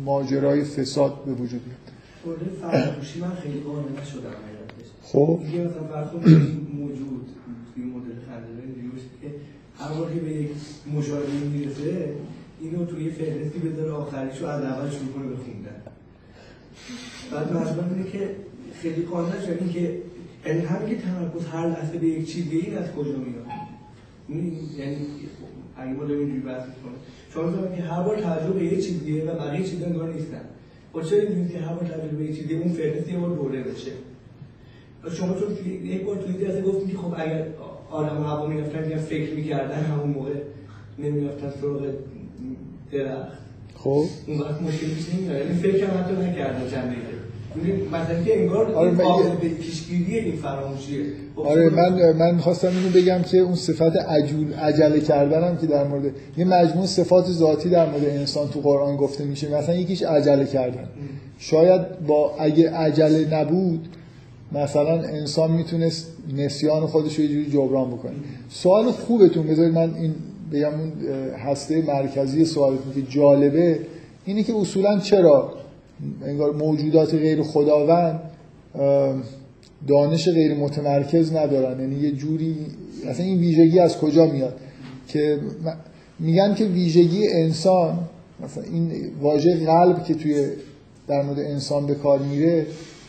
ماجرای فساد به وجود میاد. فراموشی من خیلی نشدم. خب. دیگه مثلا فرض موجود توی مدل خندانه اینجوری که هر که به یک مشاهده می‌رسه اینو توی فهرستی بذاره آخریشو از اول شروع کنه به خوندن. بعد مثلا اینه که خیلی قانع شد که یعنی همین که تمرکز هر لحظه به یک چیز این از کجا میاد؟ یعنی اگه ما داریم اینجوری بحث کنیم شما زمان که هر بار توجه به یه چیزیه و بقیه چیزا انگار نیستن. با چرا اینجوری که هر بار توجه به یه چیزیه اون فهرست یه دوره بشه؟ شما چون یک بار توی دیگه گفتیم که خب اگر آدم هوا می‌رفتن یا فکر می‌کردن همون موقع نمی‌رفتن سراغ درخت. خب. اون وقت مشکل پیش نمیاد یعنی فکر هم حتی نکردن چند دقیقه مثلا که انگار آره به پیشگیری این فراموشیه. آره من من می‌خواستم اینو بگم که اون صفت عجول عجله کردنم که در مورد یه مجموع صفات ذاتی در مورد انسان تو قرآن گفته میشه. مثلا یکیش عجله کردن. شاید با اگه عجله نبود مثلا انسان می‌تونست نسیان خودش رو یه جوری جبران بکنه. سوال خوبتون بذارید من این بگم اون هسته مرکزی سوالتون که جالبه اینه که اصولا چرا انگار موجودات غیر خداوند دانش غیر متمرکز ندارن؟ یعنی یه جوری اصلا این ویژگی از کجا میاد؟ که میگن که ویژگی انسان مثلا این واژه قلب که توی در مورد انسان به کار میره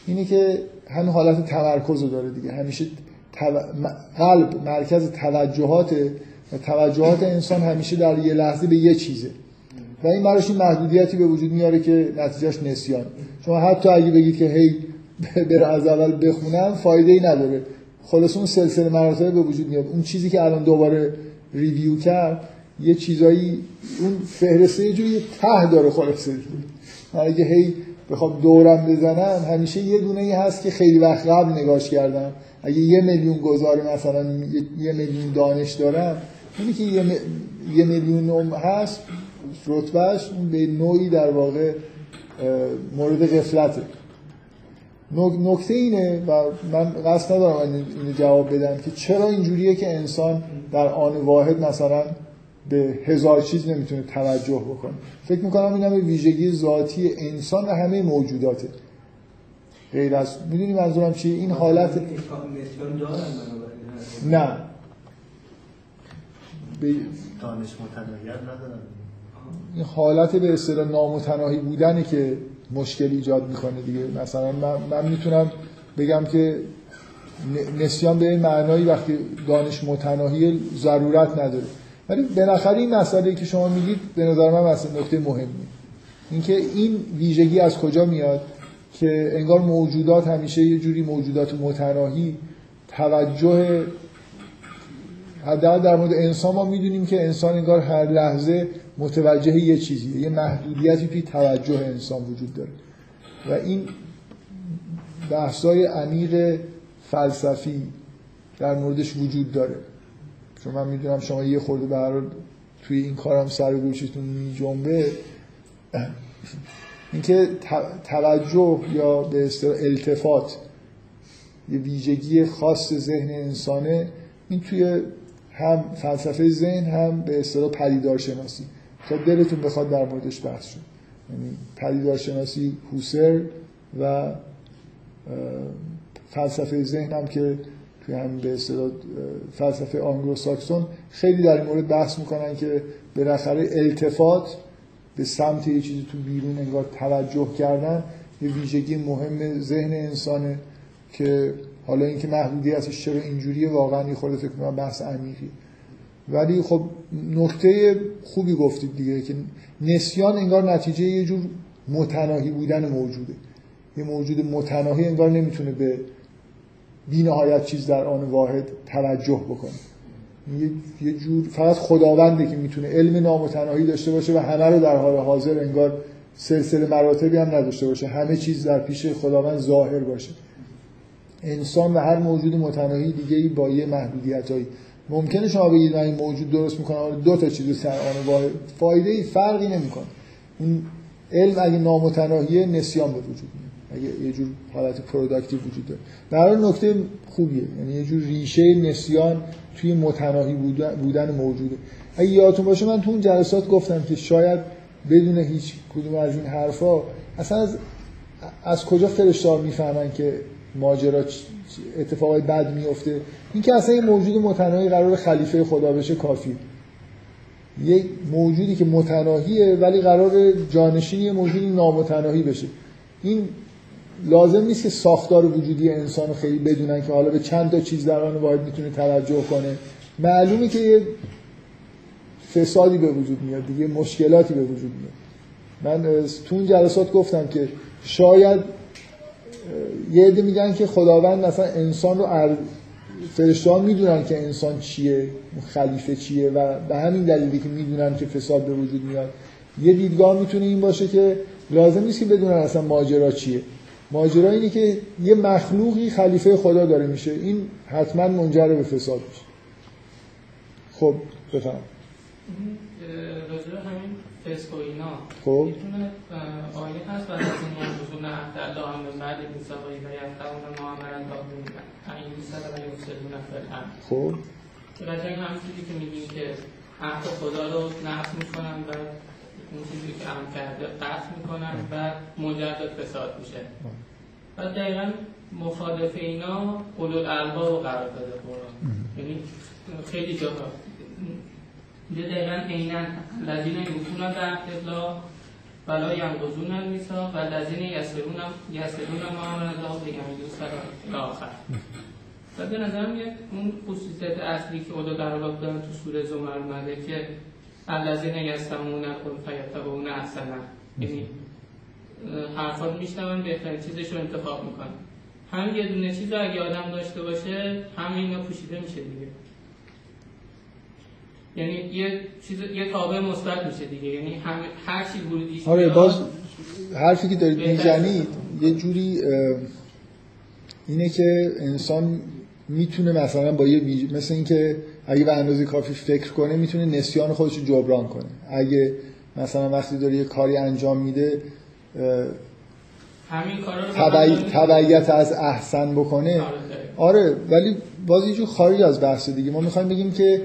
اینه که همین حالت تمرکز رو داره دیگه. همیشه قلب مرکز توجهات توجهات انسان همیشه در یه لحظه به یه چیزه. و این براش این محدودیتی به وجود میاره که نتیجهش نسیان. شما حتی اگه بگید که هی بره از اول بخونم فایده ای نداره. خلاص اون سلسله مراتب به وجود میاد. اون چیزی که الان دوباره ریویو کرد یه چیزایی اون فهرسته یه جوری ته داره خلاصه. اگه هی بخوام دورم بزنم همیشه یه دونه ای هست که خیلی وقت قبل نگاش کردم. اگه یه میلیون گذار مثلا یه میلیون دانش دارم اونی که یه, م... یه میلیون هست رتبهش به نوعی در واقع مورد غفلته. نکته اینه و من قصد ندارم اینو جواب بدم که چرا اینجوریه که انسان در آن واحد مثلا به هزار چیز نمی‌تونه توجه بکنه. فکر می‌کنم این همه ویژگی ذاتی انسان و همه موجوداته. غیر از می‌دونی منظورم چیه؟ این حالت نه. به دانش این حالت به اصطلاح نامتناهی بودنی که مشکل ایجاد می‌کنه دیگه. مثلا من, من می‌تونم بگم که نسیان به این معنایی وقتی دانش متناهی ضرورت نداره. ولی بالاخره این مسئله که شما میگید به نظر من مثلا نکته مهمی. اینکه این ویژگی از کجا میاد که انگار موجودات همیشه یه جوری موجودات متناهی توجه حداقل در مورد انسان ما می‌دونیم که انسان انگار هر لحظه متوجه یه چیزیه یه محدودیتی توی توجه انسان وجود داره. و این بحثای عمیق فلسفی در موردش وجود داره. چون من می‌دونم شما یه خورده به توی این کارم سر گوشتون می جنبه اینکه توجه یا به اصطلاح التفات یه ویژگی خاص ذهن انسانه این توی هم فلسفه ذهن هم به اصطلاح پدیدارشناسی. شاید دلتون بخواد در موردش بحث شد. یعنی پدیدارشناسی هوسر و فلسفه ذهن هم که هم به اصطلاح فلسفه آنگلو ساکسون خیلی در این مورد بحث می‌کنن که بالاخره التفات به سمت یه چیزی تو بیرون انگار توجه کردن یه ویژگی مهم ذهن انسانه که حالا اینکه محدودیتش چرا اینجوریه واقعا یه خورده فکر کنم بحث عمیقی. ولی خب نکته خوبی گفتید دیگه که نسیان انگار نتیجه یه جور متناهی بودن موجوده. یه موجود متناهی انگار نمی‌تونه به بینهایت چیز در آن واحد توجه بکنه. یه جور فقط خداونده که می‌تونه علم نامتناهی داشته باشه و همه رو در حال حاضر انگار سلسله مراتبی هم نداشته باشه. همه چیز در پیش خداوند ظاهر باشه. انسان و هر موجود متناهی دیگه با یه محدودیت هایی ممکنه شما بگید من این موجود درست می‌کنم؟ دو تا چیز در آن واحد. فایده ای فرقی نمی‌کنه. اون علم اگه نامتناهی نسیان به وجود میاد یه جور حالت productive وجود داره. در نکته خوبیه. یعنی یه جور ریشه نسیان توی متناهی بودن, موجوده. اگه یادتون باشه من تو اون جلسات گفتم که شاید بدون هیچ کدوم از این حرفا اصلا از, از کجا فرشتار می‌فهمن که ماجرا اتفاقای بد میفته این که اصلا یه موجود متناهی قرار خلیفه خدا بشه کافی یک موجودی که متناهیه ولی قرار جانشینی یه موجودی نامتناهی بشه. این لازم نیست که ساختار وجودی انسان خیلی بدونن که حالا به چند تا چیز در آن واحد می‌تونه توجه کنه. معلومه که یه فسادی به وجود میاد دیگه مشکلاتی به وجود میاد. من تو اون جلسات گفتم که شاید یه عده میگن که خداوند مثلا انسان رو ار... فرشته می‌دونن که انسان چیه خلیفه چیه و به همین دلیلی که می‌دونن که فساد به وجود میاد. یه دیدگاه می‌تونه این باشه که لازم نیست که بدونن اصلا ماجرا چیه. ماجرا اینه که یه مخلوقی خلیفه خدا داره میشه. این حتما منجر به فساد میشه. خب بفهم راجع همین فسق و اینا خب. می‌تونه آیه هست بعد از این موضوع نه در دام بعد میثاقی و یفتحون معاملا داخل این میثاق و فی الارض خب. قشنگ هم چیزی که میگیم که عهد خدا رو نقض می‌کنن و اون چیزی که هم کرده قطع می‌کنن و مجدد فساد میشه. و دقیقا مخالف اینا قلول رو قرار داده قرآن. یعنی خیلی جاها یه دقیقا عینا لذین یوفون در الله ولا ینقضون المیثاق و لذین یسرون یسرون ما امر الله به یمین آخر. و به نظرم یه اون خصوصیت اصلی که اولو در دارن تو سوره زمر اومده که الذین یستمعون القرآن فیتبعون احسنه یعنی حرفات میشنون بهترین چیزش رو انتخاب می‌کنن. همین یه دونه چیز رو اگه آدم داشته باشه همه اینا پوشیده میشه دیگه. یعنی یه چیز یه تابع مثبت میشه دیگه. یعنی هم هر چی ورودیش آره باز حرفی که دارید می‌زنید یه جوری اینه که انسان می‌تونه مثلا با یه مثل اینکه اگه به اندازه کافی فکر کنه می‌تونه نسیان خودش رو جبران کنه. اگه مثلا وقتی داره یه کاری انجام میده همین تبعیت از احسن بکنه. آره ولی باز یه جور خارج از بحث دیگه. ما می‌خوایم بگیم که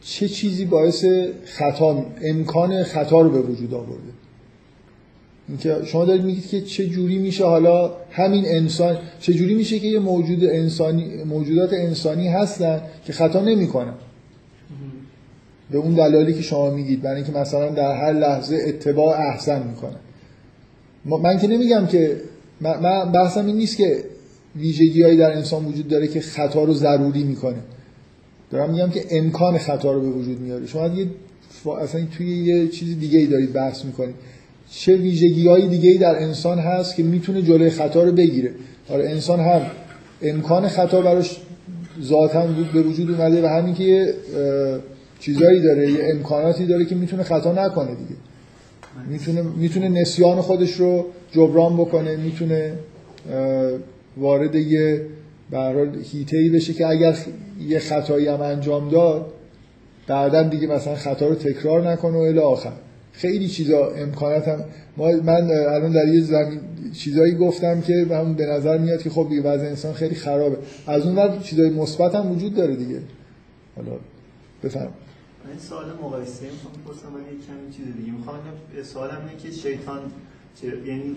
چه چیزی باعث خطا امکان خطا رو به وجود آورده. اینکه شما دارید میگید که چه جوری میشه حالا همین انسان چه جوری میشه که یه موجود انسانی موجودات انسانی هستن که خطا نمی‌کنن؟ به اون دلایلی که شما میگید برای اینکه مثلا در هر لحظه اتباع احسن می‌کنن ما- من که نمیگم که من بحثم این نیست که ویژگیهایی در انسان وجود داره که خطا رو ضروری می‌کنه. دارم میگم که امکان خطا رو به وجود میاره. شما اصلا توی یه چیز دیگه ای دارید بحث می‌کنید. چه ویژگی های دیگه ای در انسان هست که می‌تونه جلوی خطا رو بگیره. آره انسان هم امکان خطا براش ذاتا به وجود اومده و همین که چیزایی داره یه امکاناتی داره که می‌تونه خطا نکنه دیگه. می‌تونه می‌تونه نسیان خودش رو جبران بکنه می‌تونه وارد یه به حال هیته‌ای بشه که اگر یه خطایی هم انجام داد بعدا دیگه مثلا خطا رو تکرار نکنه و الی آخر. خیلی چیزا امکانات هم من الان در یه زمین چیزایی گفتم که همون به نظر میاد که خب دیگه وضع انسان خیلی خرابه. از اون ور چیزای مثبت هم وجود داره دیگه. حالا بفرم من سوال مقایسه می‌خوام بپرسم من یک کمی چیز دیگه می‌خوام سوالم اینه که شیطان چه یعنی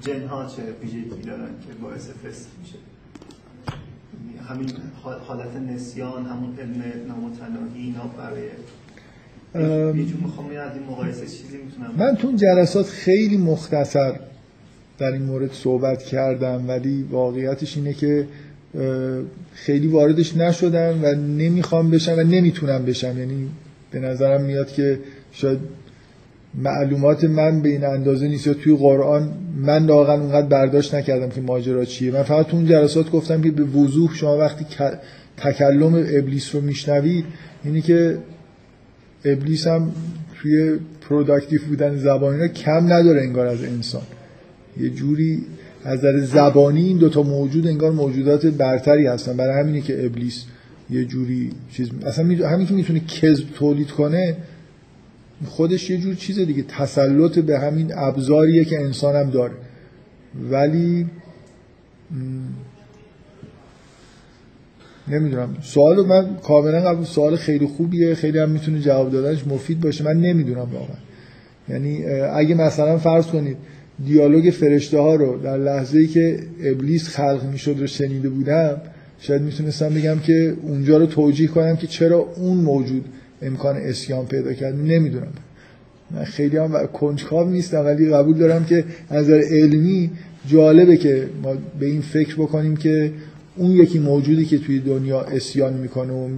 جن ها چه ویژگی دارن که باعث فسق میشه؟ همین حال- حالت نسیان همون علم نامتناهی اینا برای من تو جلسات خیلی مختصر در این مورد صحبت کردم ولی واقعیتش اینه که خیلی واردش نشدم و نمی‌خوام بشم و نمی‌تونم بشم. یعنی به نظرم میاد که شاید معلومات من به این اندازه نیست یا توی قرآن من واقعا اونقدر برداشت نکردم که ماجرا چیه. من فقط تو اون جلسات گفتم که به وضوح شما وقتی تکلم ابلیس رو میشنوید اینی که ابلیس هم توی productive بودن زبان اینا کم نداره انگار از انسان. یه جوری از نظر زبانی این دوتا موجود انگار موجودات برتری هستن. برای همینه که ابلیس یه جوری چیز اصلا می- همین که می‌تونه کذب تولید کنه خودش یه جور چیز دیگه. تسلط به همین ابزاریه که انسان هم داره. ولی نمی‌دونم. سوال من کاملا قبول سوال خیلی خوبیه. خیلی هم می‌تونه جواب دادنش مفید باشه. من نمی‌دونم واقعا. یعنی اگه مثلا فرض کنید دیالوگ فرشته ها رو در لحظه ای که ابلیس خلق می‌شد رو شنیده بودم شاید می‌تونستم بگم که اونجا رو توجیه کنم که چرا اون موجود امکان اسیان پیدا کرد. نمی‌دونم. من خیلی هم کنجکاو نیستم ولی قبول دارم که نظر علمی جالبه که ما به این فکر بکنیم که اون یکی موجودی که توی دنیا اسیان می‌کنه و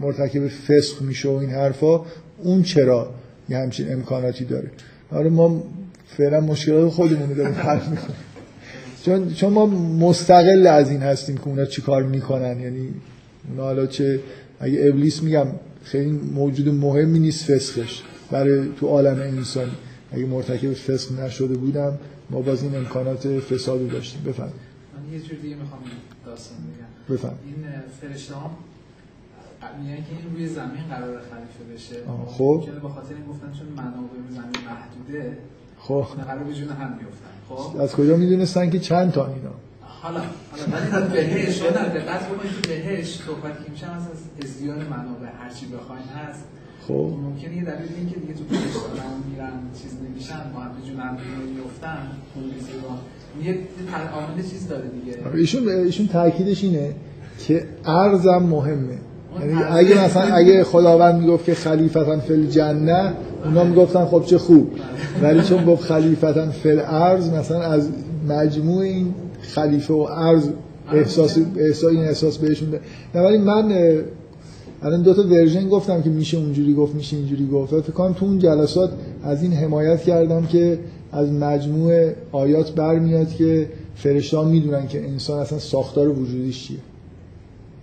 مرتکب فسق میشه و این حرفا اون چرا یه همچین امکاناتی داره؟ آره ما فعلا مشکلات خودمون رو داریم حل می‌کنیم. چون چون ما مستقل از این هستیم که اونا چیکار می‌کنن. یعنی اونا حالا چه اگه ابلیس میگم خیلی موجود مهمی نیست فسقش برای تو عالم انسانی. اگه مرتکب فسق نشده بودم ما باز این امکانات فساد داشتیم. من یه جور دیگه می‌خوام این داستان بگم. بفهم این فرشته ها میگن که این روی زمین قرار خلیفه بشه. خب. به خاطر این گفتن چون منابع زمین محدوده خب. قرار به جون هم بیفتن. خب. از کجا می‌دونستن که چند تا اینا؟ حالا حالا ولی بهش شدن دقت بکنید که بهش صحبت که میشه از ازدیان منابع هرچی بخواین هست. خب. ممکنه یه دلیل این که دیگه تو دارن میرن چیز نمیشن با هم به جون هم میفتن یه عامل چیز داره دیگه. ایشون ایشون تاکیدش اینه که ارزم مهمه. یعنی اگه مثلا اگه خداوند می‌گفت که خلیفتن فل جنه اونا می‌گفتن خب چه خوب. ولی چون گفت خلیفتن فل ارز مثلا از مجموع این خلیفه و ارز احساس احساس این احساس بهشون ده. نه ولی من الان دو تا ورژن گفتم که میشه اونجوری گفت میشه اینجوری گفت. فکر کنم تو اون جلسات از این حمایت کردم که از مجموع آیات برمیاد که فرشتان می‌دونن که انسان اصلا ساختار وجودیش چیه.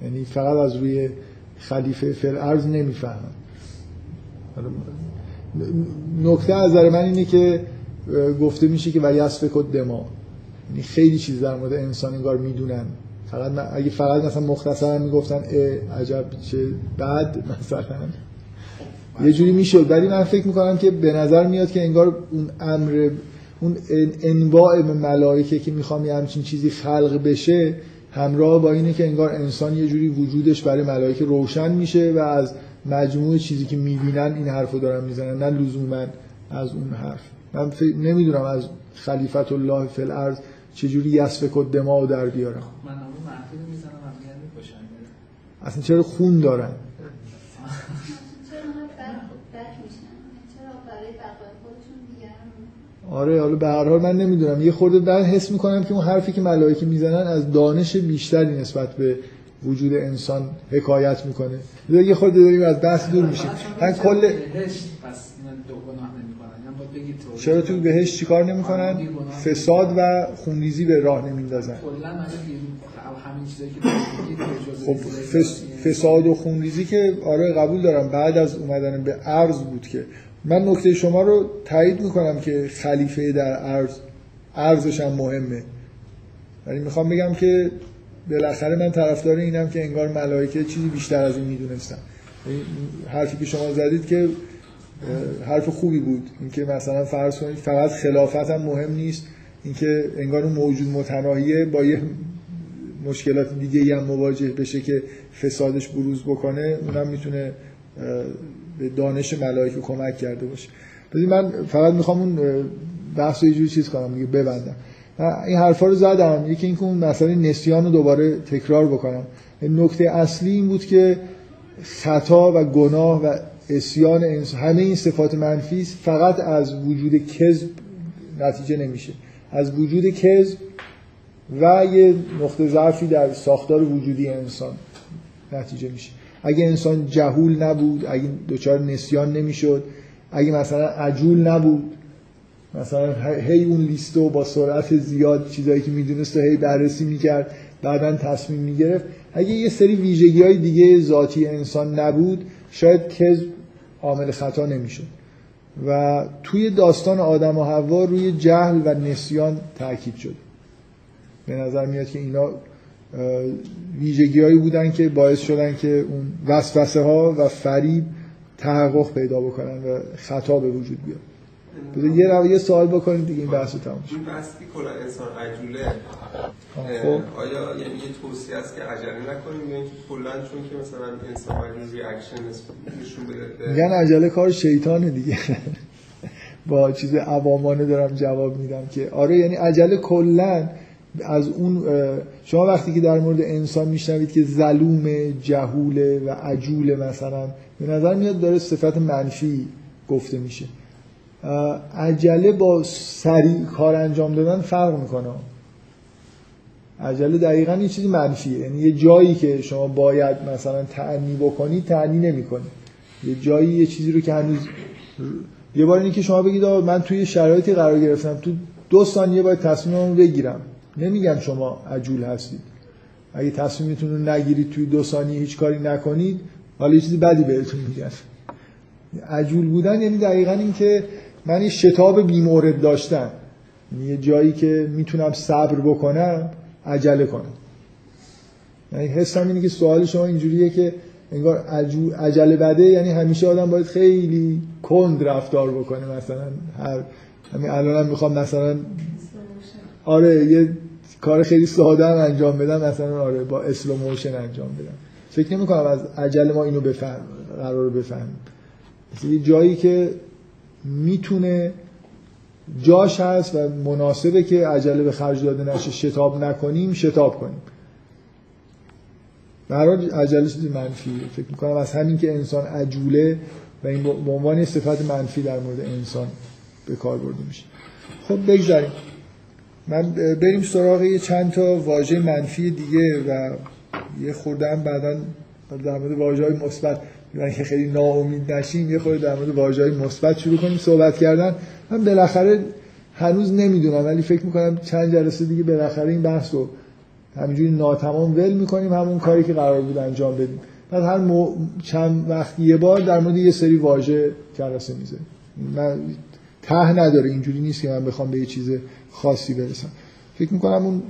یعنی فقط از روی خلیفه ارز نمی‌فهمن. نکته از نظر من اینه که گفته میشه که ولی از فکر دما. یعنی خیلی چیز در مورد انسان انگار می‌دونن. فقط اگه فقط مثلا مختصرا می‌گفتن عجب چه بعد مثلا. یه جوری می‌شد. ولی من فکر می‌کنم که به نظر میاد که انگار اون امر اون انواع ملائکه که می‌خوام یه همچین چیزی خلق بشه همراه با اینه که انگار انسان یه جوری وجودش برای ملائکه روشن میشه و از مجموع چیزی که می‌بینن این حرفو دارن می‌زنن نه لزوما از اون حرف. من فکر نمی‌دونم از خلیفت الله فی الارض چجوری یسفک و دماغ در بیارم من می‌زنم میگن می‌کشن اصلا چرا خون دارن چرا انقدر بد بد میشن چرا برای بقای خودشون دیگران آره حالا به هر حال من نمی‌دونم. یه خورده من حس می‌کنم که اون حرفی که ملائکه می‌زنن از دانش بیشتری نسبت به وجود انسان حکایت می‌کنه. یه خورده داریم از بحث دور میشیم. من کل یعنی چرا؟ تو بهش چیکار نمی‌کنن؟ فساد و خونریزی به راه نمیندازن. دارید خب فس... فساد و خونریزی که آره قبول دارم. بعد از اومدن به ارز بود که من نکته شما رو تایید می‌کنم که خلیفه در ارز ارزش هم مهمه. ولی می‌خوام بگم که بالاخره من طرفدار اینم که انگار ملائکه چیزی بیشتر از این می‌دونستن. حرفی که شما زدید که حرف خوبی بود. اینکه مثلا فرض کنید فقط خلافت هم مهم نیست. اینکه انگار اون موجود متناهیه با یه مشکلات دیگه هم مواجه بشه که فسادش بروز بکنه اونم می‌تونه به دانش ملائکه کمک کرده باشه. ببین من فقط می‌خوام اون بحث یه جوری چیز کنم دیگه ببندم. این حرفا رو زدم یکی اینکه اون مسئله نسیان رو دوباره تکرار بکنم. نکته اصلی این بود که خطا و گناه و اسیان همه این صفات منفی فقط از وجود کذب نتیجه نمیشه. از وجود کذب و یه نقطه ضعفی در ساختار وجودی انسان نتیجه میشه. اگه انسان جهول نبود اگه دچار نسیان نمی‌شد اگه مثلا عجول نبود مثلا هی اون لیستو با سرعت زیاد چیزایی که می‌دونست هی بررسی می‌کرد بعدا تصمیم می‌گرفت. اگه یه سری ویژگی های دیگه ذاتی انسان نبود شاید کذب عامل خطا نمی‌شد. و توی داستان آدم و حوا روی جهل و نسیان تاکید شد. به نظر میاد که اینا ویژگی هایی بودن که باعث شدن که اون وسوسه ها و فریب تحقق پیدا بکنن و خطا به وجود بیاد. بذار یه رو یه سوال بکنید دیگه این بحث رو تموم این بحثی که کلا انسان عجوله. خب. آیا یعنی یه توصیه است که عجله نکنیم؟ یا اینکه کلا چون که مثلا انسان باید ریاکشن نشون بده. میگن عجله کار شیطانه دیگه. [laughs] با چیز عوامانه دارم جواب میدم که آره یعنی عجله کلا از اون شما وقتی که در مورد انسان میشنوید که ظلوم جهوله و عجوله مثلا به نظر میاد داره صفت منفی گفته میشه. عجله با سریع کار انجام دادن فرق می‌کنه. عجله دقیقا یه چیزی منفیه. یعنی یه جایی که شما باید مثلا تعنی بکنید تعنی نمی‌کنید. یه جایی یه چیزی رو که هنوز یه بار اینی که شما بگید من توی شرایطی قرار گرفتم تو دو ثانیه باید تصمیممو بگیرم. نمیگم شما عجول هستید. اگه تصمیمتون رو نگیرید توی دو ثانیه هیچ کاری نکنید حالا یه چیزی بدی بهتون میگن عجول بودن یعنی دقیقا این که من این شتاب بیمورد داشتن یعنی یه جایی که می‌تونم صبر بکنم عجله کنم. یعنی حسم اینه که سوال شما اینجوریه که انگار عجله بده یعنی همیشه آدم باید خیلی کند رفتار بکنه مثلا هر همین الان هم می‌خوام مثلا آره یه کار خیلی ساده هم انجام بدم مثلا آره با slow motion انجام بدم. فکر نمی کنم از عجله ما اینو بفهم قرار بفهمیم. یه جایی که می‌تونه جاش هست و مناسبه که عجله به خرج داده نشه شتاب نکنیم شتاب کنیم. برای عجله چیزی منفی فکر می‌کنم از همین که انسان عجوله و این به عنوان صفت منفی در مورد انسان به کار برده میشه. خب بگذاریم. من بریم سراغ یه چند تا واژه منفی دیگه و یه خوردم بعدا در مورد واژه های مثبت. یعنی که خیلی ناامید نشیم یه خورده در مورد واژه های مثبت شروع کنیم صحبت کردن. من بالاخره هنوز نمی‌دونم ولی فکر می‌کنم چند جلسه دیگه بالاخره این بحث رو همینجوری ناتمام ول می‌کنیم همون کاری که قرار بود انجام بدیم. بعد هر مو... چند وقت یه بار در مورد یه سری واژه جلسه میزه من ته نداره. اینجوری نیست که من بخوام به یه چیز خاصی برسم. فکر می‌کنم اون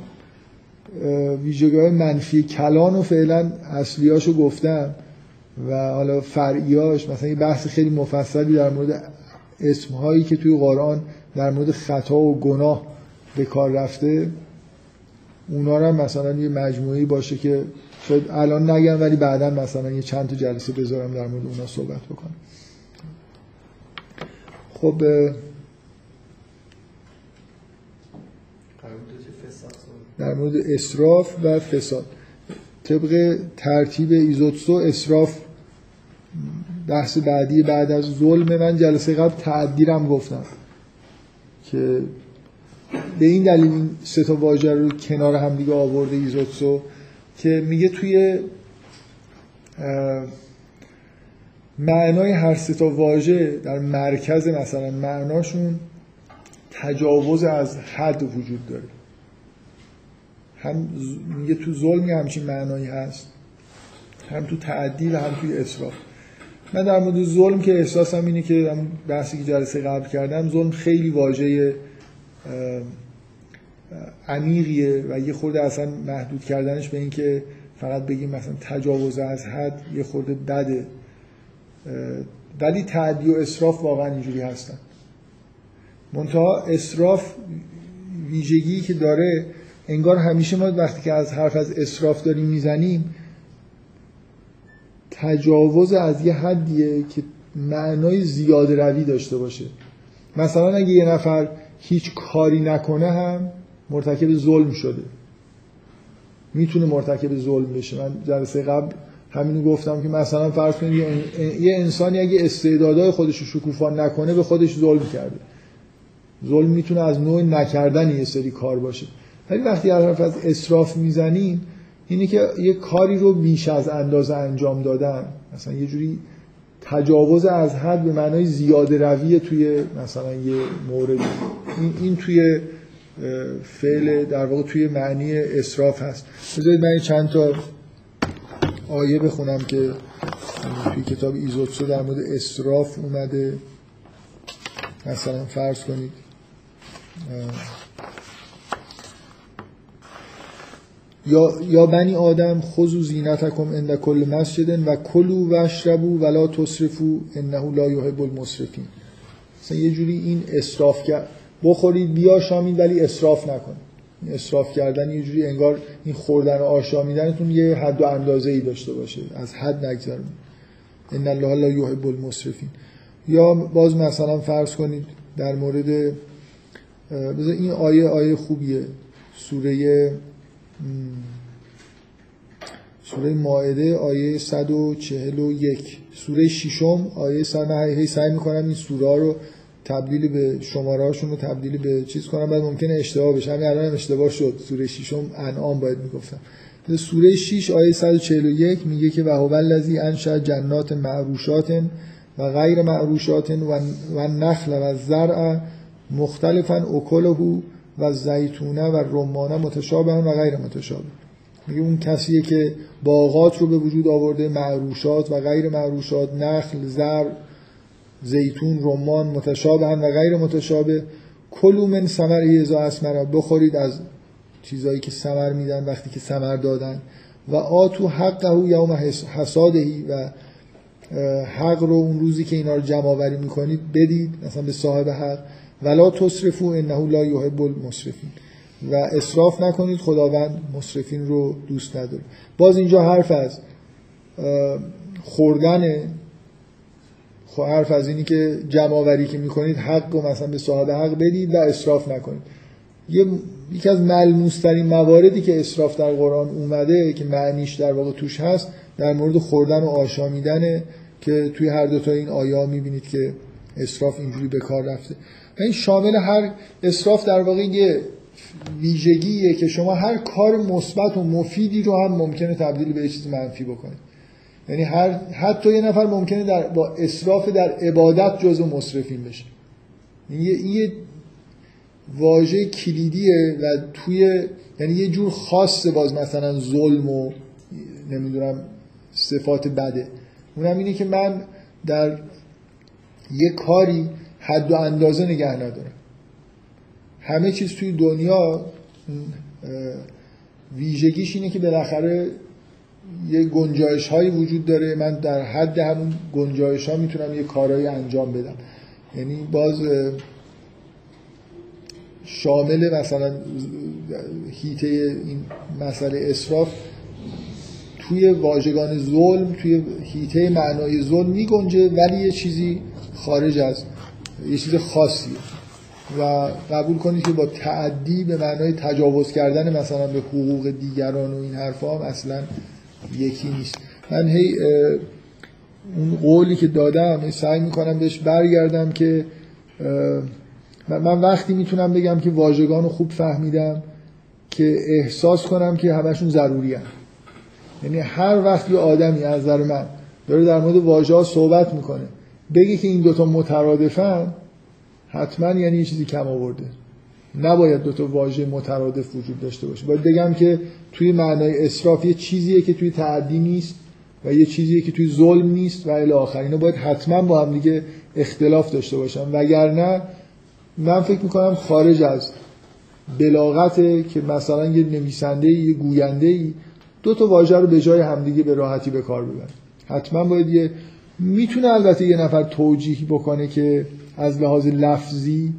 ویژگی های منفی کلان و فعلا اصلیاشو گفتم و حالا فرعیاش مثلا یه بحث خیلی مفصلی در مورد اسمهایی که توی قرآن در مورد خطا و گناه به کار رفته اونا رو هم مثلا یه مجموعی باشه که شاید الان نگم ولی بعدا مثلا یه چند تا جلسه بذارم در مورد اونا صحبت بکنم. خب در مورد اسراف و فساد. طبق ترتیب ایزوتسو اسراف بحث بعدی بعد از ظلم من جلسه قبل تعدیرم گفتم که به این دلیل این سه تا رو کنار هم دیگه آورده ایزوتسو که میگه توی معنای هر سه تا واژه در مرکز مثلا معناشون تجاوز از حد وجود داره. هم میگه تو ظلم یه همچین معنایی هست هم تو تعدی و هم توی اسراف من در مورد ظلم که احساسم اینه که هم بحثی که جلسه قبل کردم ظلم خیلی واژه عمیقیه و یه خورده اصلا محدود کردنش به اینکه فقط بگیم مثلا تجاوز از حد یه خورده بده. ولی تعدی و اسراف واقعا اینجوری هستن. منتها اسراف ویژگی که داره انگار همیشه ما وقتی که از حرف از اسراف داریم می‌زنیم تجاوز از یه حدیه که معنای زیاده روی داشته باشه. مثلا اگه یه نفر هیچ کاری نکنه هم مرتکب ظلم شده. می‌تونه مرتکب ظلم بشه. من جلسه قبل همینو گفتم که مثلا فرض کنید یه ان- یه انسانی اگه استعدادهای خودش رو شکوفا نکنه به خودش ظلم کرده. ظلم می‌تونه از نوع نکردن یه سری کار باشه. ولی وقتی از حرف از اسراف می‌زنیم اینه که یه کاری رو بیش از اندازه انجام دادن. مثلا یه جوری تجاوز از حد به معنای زیاده روی توی مثلا یه مورد. این, این توی فعل در واقع توی معنی اسراف هست. بذارید من چند تا آیه بخونم که توی کتاب ایزوتسو در مورد اسراف اومده. مثلا فرض کنید. یا یا بنی آدم خذوا زینتکم عند کل مسجد و کلوا واشربوا ولا تسرفوا انه لا یحب المسرفین. مثلا یه جوری این اسراف کرد بخورید بیاشامید ولی اسراف نکنید. این اسراف کردن یه جوری انگار این خوردن و آشامیدنتون یه حد و اندازه ای داشته باشه. از حد نگذرونید ان الله لا یحب المسرفین. یا باز مثلا فرض کنید در مورد بذار این آیه آیه خوبیه. سوره سوره مائده آیه 141 سوره ششم آیه 100 من هی سعی می‌کنم این سوره رو تبدیل به شماره هاشون رو تبدیل به چیز کنم. بعد ممکنه اشتباه بشه. همین الان هم اشتباه شد. سوره ششم انعام باید می‌گفتم. سوره 6 آیه 141 میگه که و هو الذی انشأ جنات معروشات و غیر معروشات و و نخل و زرع مختلفا اکله و زیتونه و رمانه متشابه و غیر متشابه. میگه اون کسیه که باغات رو به وجود آورده معروشات و غیر معروشات نخل زر زیتون رمان متشابه و غیر متشابه. کلو من ثمر ازا اسمر بخورید از چیزایی که ثمر میدن وقتی که ثمر دادن. و آتو حقه یوم حس- حسادهی و حق رو اون روزی که اینا رو جمع آوری می‌کنید بدید مثلا به صاحب حق. ولا تصرفو انه لا یحب المسرفین و اسراف نکنید خداوند مسرفین رو دوست نداره. باز اینجا حرف از خوردن خب حرف از اینی که جمع آوری که می‌کنید حق رو مثلا به صاحب حق بدید و اسراف نکنید. یه یکی از ملموسترین مواردی که اسراف در قرآن اومده که معنیش در واقع توش هست در مورد خوردن و آشامیدنه که توی هر دو تا این آیا می‌بینید که اسراف اینجوری به کار رفته. و این شامل هر اسراف در واقع یه ویژگیه که شما هر کار مثبت و مفیدی رو هم ممکنه تبدیل به چیز منفی بکنید. یعنی هر حتی یه نفر ممکنه در با اسراف در عبادت جزو مصرفین بشه. این یه, این یه واژه کلیدیه و توی یعنی یه جور خاصه باز مثلا ظلم و نمی‌دونم صفات بده. اونم اینه که من در یه کاری حد و اندازه نگه ندارم. همه چیز توی دنیا ویژگیش اینه که بالاخره یه گنجایش هایی وجود داره. من در حد همون گنجایش ها می‌تونم یه کارهایی انجام بدم. یعنی باز شامل مثلا هیته این مسئله اسراف توی واژگان ظلم توی هیته معنای ظلم میگنجه ولی یه چیزی خارج از یه چیز خاصیه. و قبول کنید که با تعدی به معنای تجاوز کردن مثلا به حقوق دیگران و این حرفا هم اصلا یکی نیست من هی اون قولی که دادم سعی می‌کنم بهش برگردم که من- وقتی می‌تونم بگم که واژگان رو خوب فهمیدم که احساس کنم که همشون ضروری هم. یعنی هر وقت یه آدمی از نظر من داره در مورد واژه صحبت می‌کنه بگه که این دوتا مترادفن حتما یعنی یه چیزی کم آورده نباید دوتا واژه مترادف وجود داشته باشه. باید بگم که توی معنای اسراف یه چیزیه که توی تعدی نیست و یه چیزیه که توی ظلم نیست و الی آخر. اینا باید حتما با هم دیگه اختلاف داشته باشن. وگرنه من فکر می‌کنم خارج از بلاغته که مثلا یه نویسنده یه گوینده ای دو تا واژه رو به جای همدیگه به راحتی به کار ببره حتما باید یه می‌تونه البته یه نفر توجیه بکنه که از لحاظ لفظی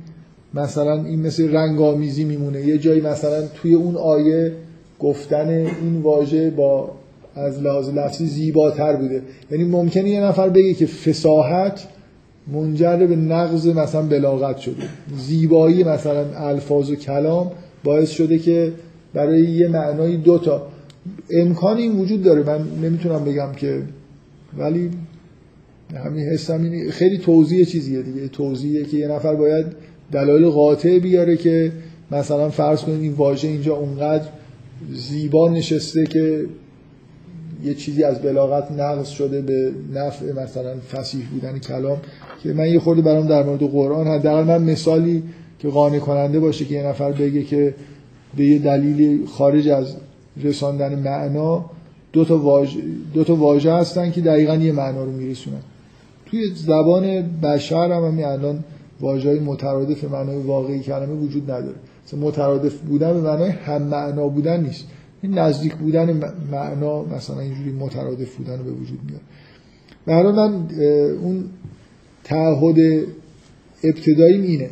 مثلا این مثل رنگامیزی میمونه. یه جایی مثلا توی اون آیه گفتن این واژه با از لحاظ لفظی زیباتر بوده. یعنی ممکنه یه نفر بگه که فساحت منجر به نقض مثلا بلاغت شده. زیبایی مثلا الفاظ و کلام باعث شده که برای یه معنای دوتا امکان این وجود داره. من نمی‌تونم بگم که ولی همین حسم خیلی توضیح چیزیه دیگه. توضیحه که یه نفر باید دلایل قاطع بیاره که مثلا فرض کنید این واژه اینجا اونقدر زیبا نشسته که یه چیزی از بلاغت نقض شده به نفع مثلا فسیح بودن کلام که من یه خورده برام در مورد قرآن حداقل من مثالی که قانع کننده باشه که یه نفر بگه که به یه دلیل خارج از رساندن معنا دو تا واژه دو تا واژه هستن که دقیقا یه معنا رو میرسونن. توی زبان بشر هم همین الان واژه‌های مترادف معنای واقعی کلمه وجود نداره. مثلا مترادف بودن به معنای هم معنا بودن نیست. این نزدیک بودن معنا مثلا اینجوری مترادف بودن رو به وجود میاره. حال من اون تعهد ابتداییم اینه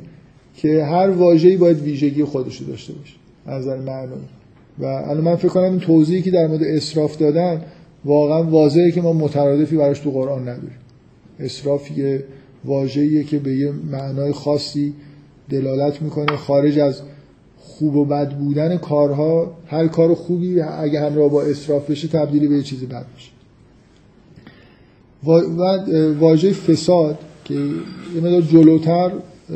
که هر واژه‌ای باید ویژگی خودش رو داشته باشه. از نظر معنایی. و الان من فکر کنم این توضیحی که در مورد اسراف دادن واقعا واضحه که ما مترادفی براش تو قرآن نداریم. اسراف یه واژه‌ایه که به یه معنای خاصی دلالت می‌کنه خارج از خوب و بد بودن کارها هر کار خوبی اگه همراه با اسراف بشه تبدیل به یه چیز بد میشه. و واژه فساد که یه مقدار جلوتر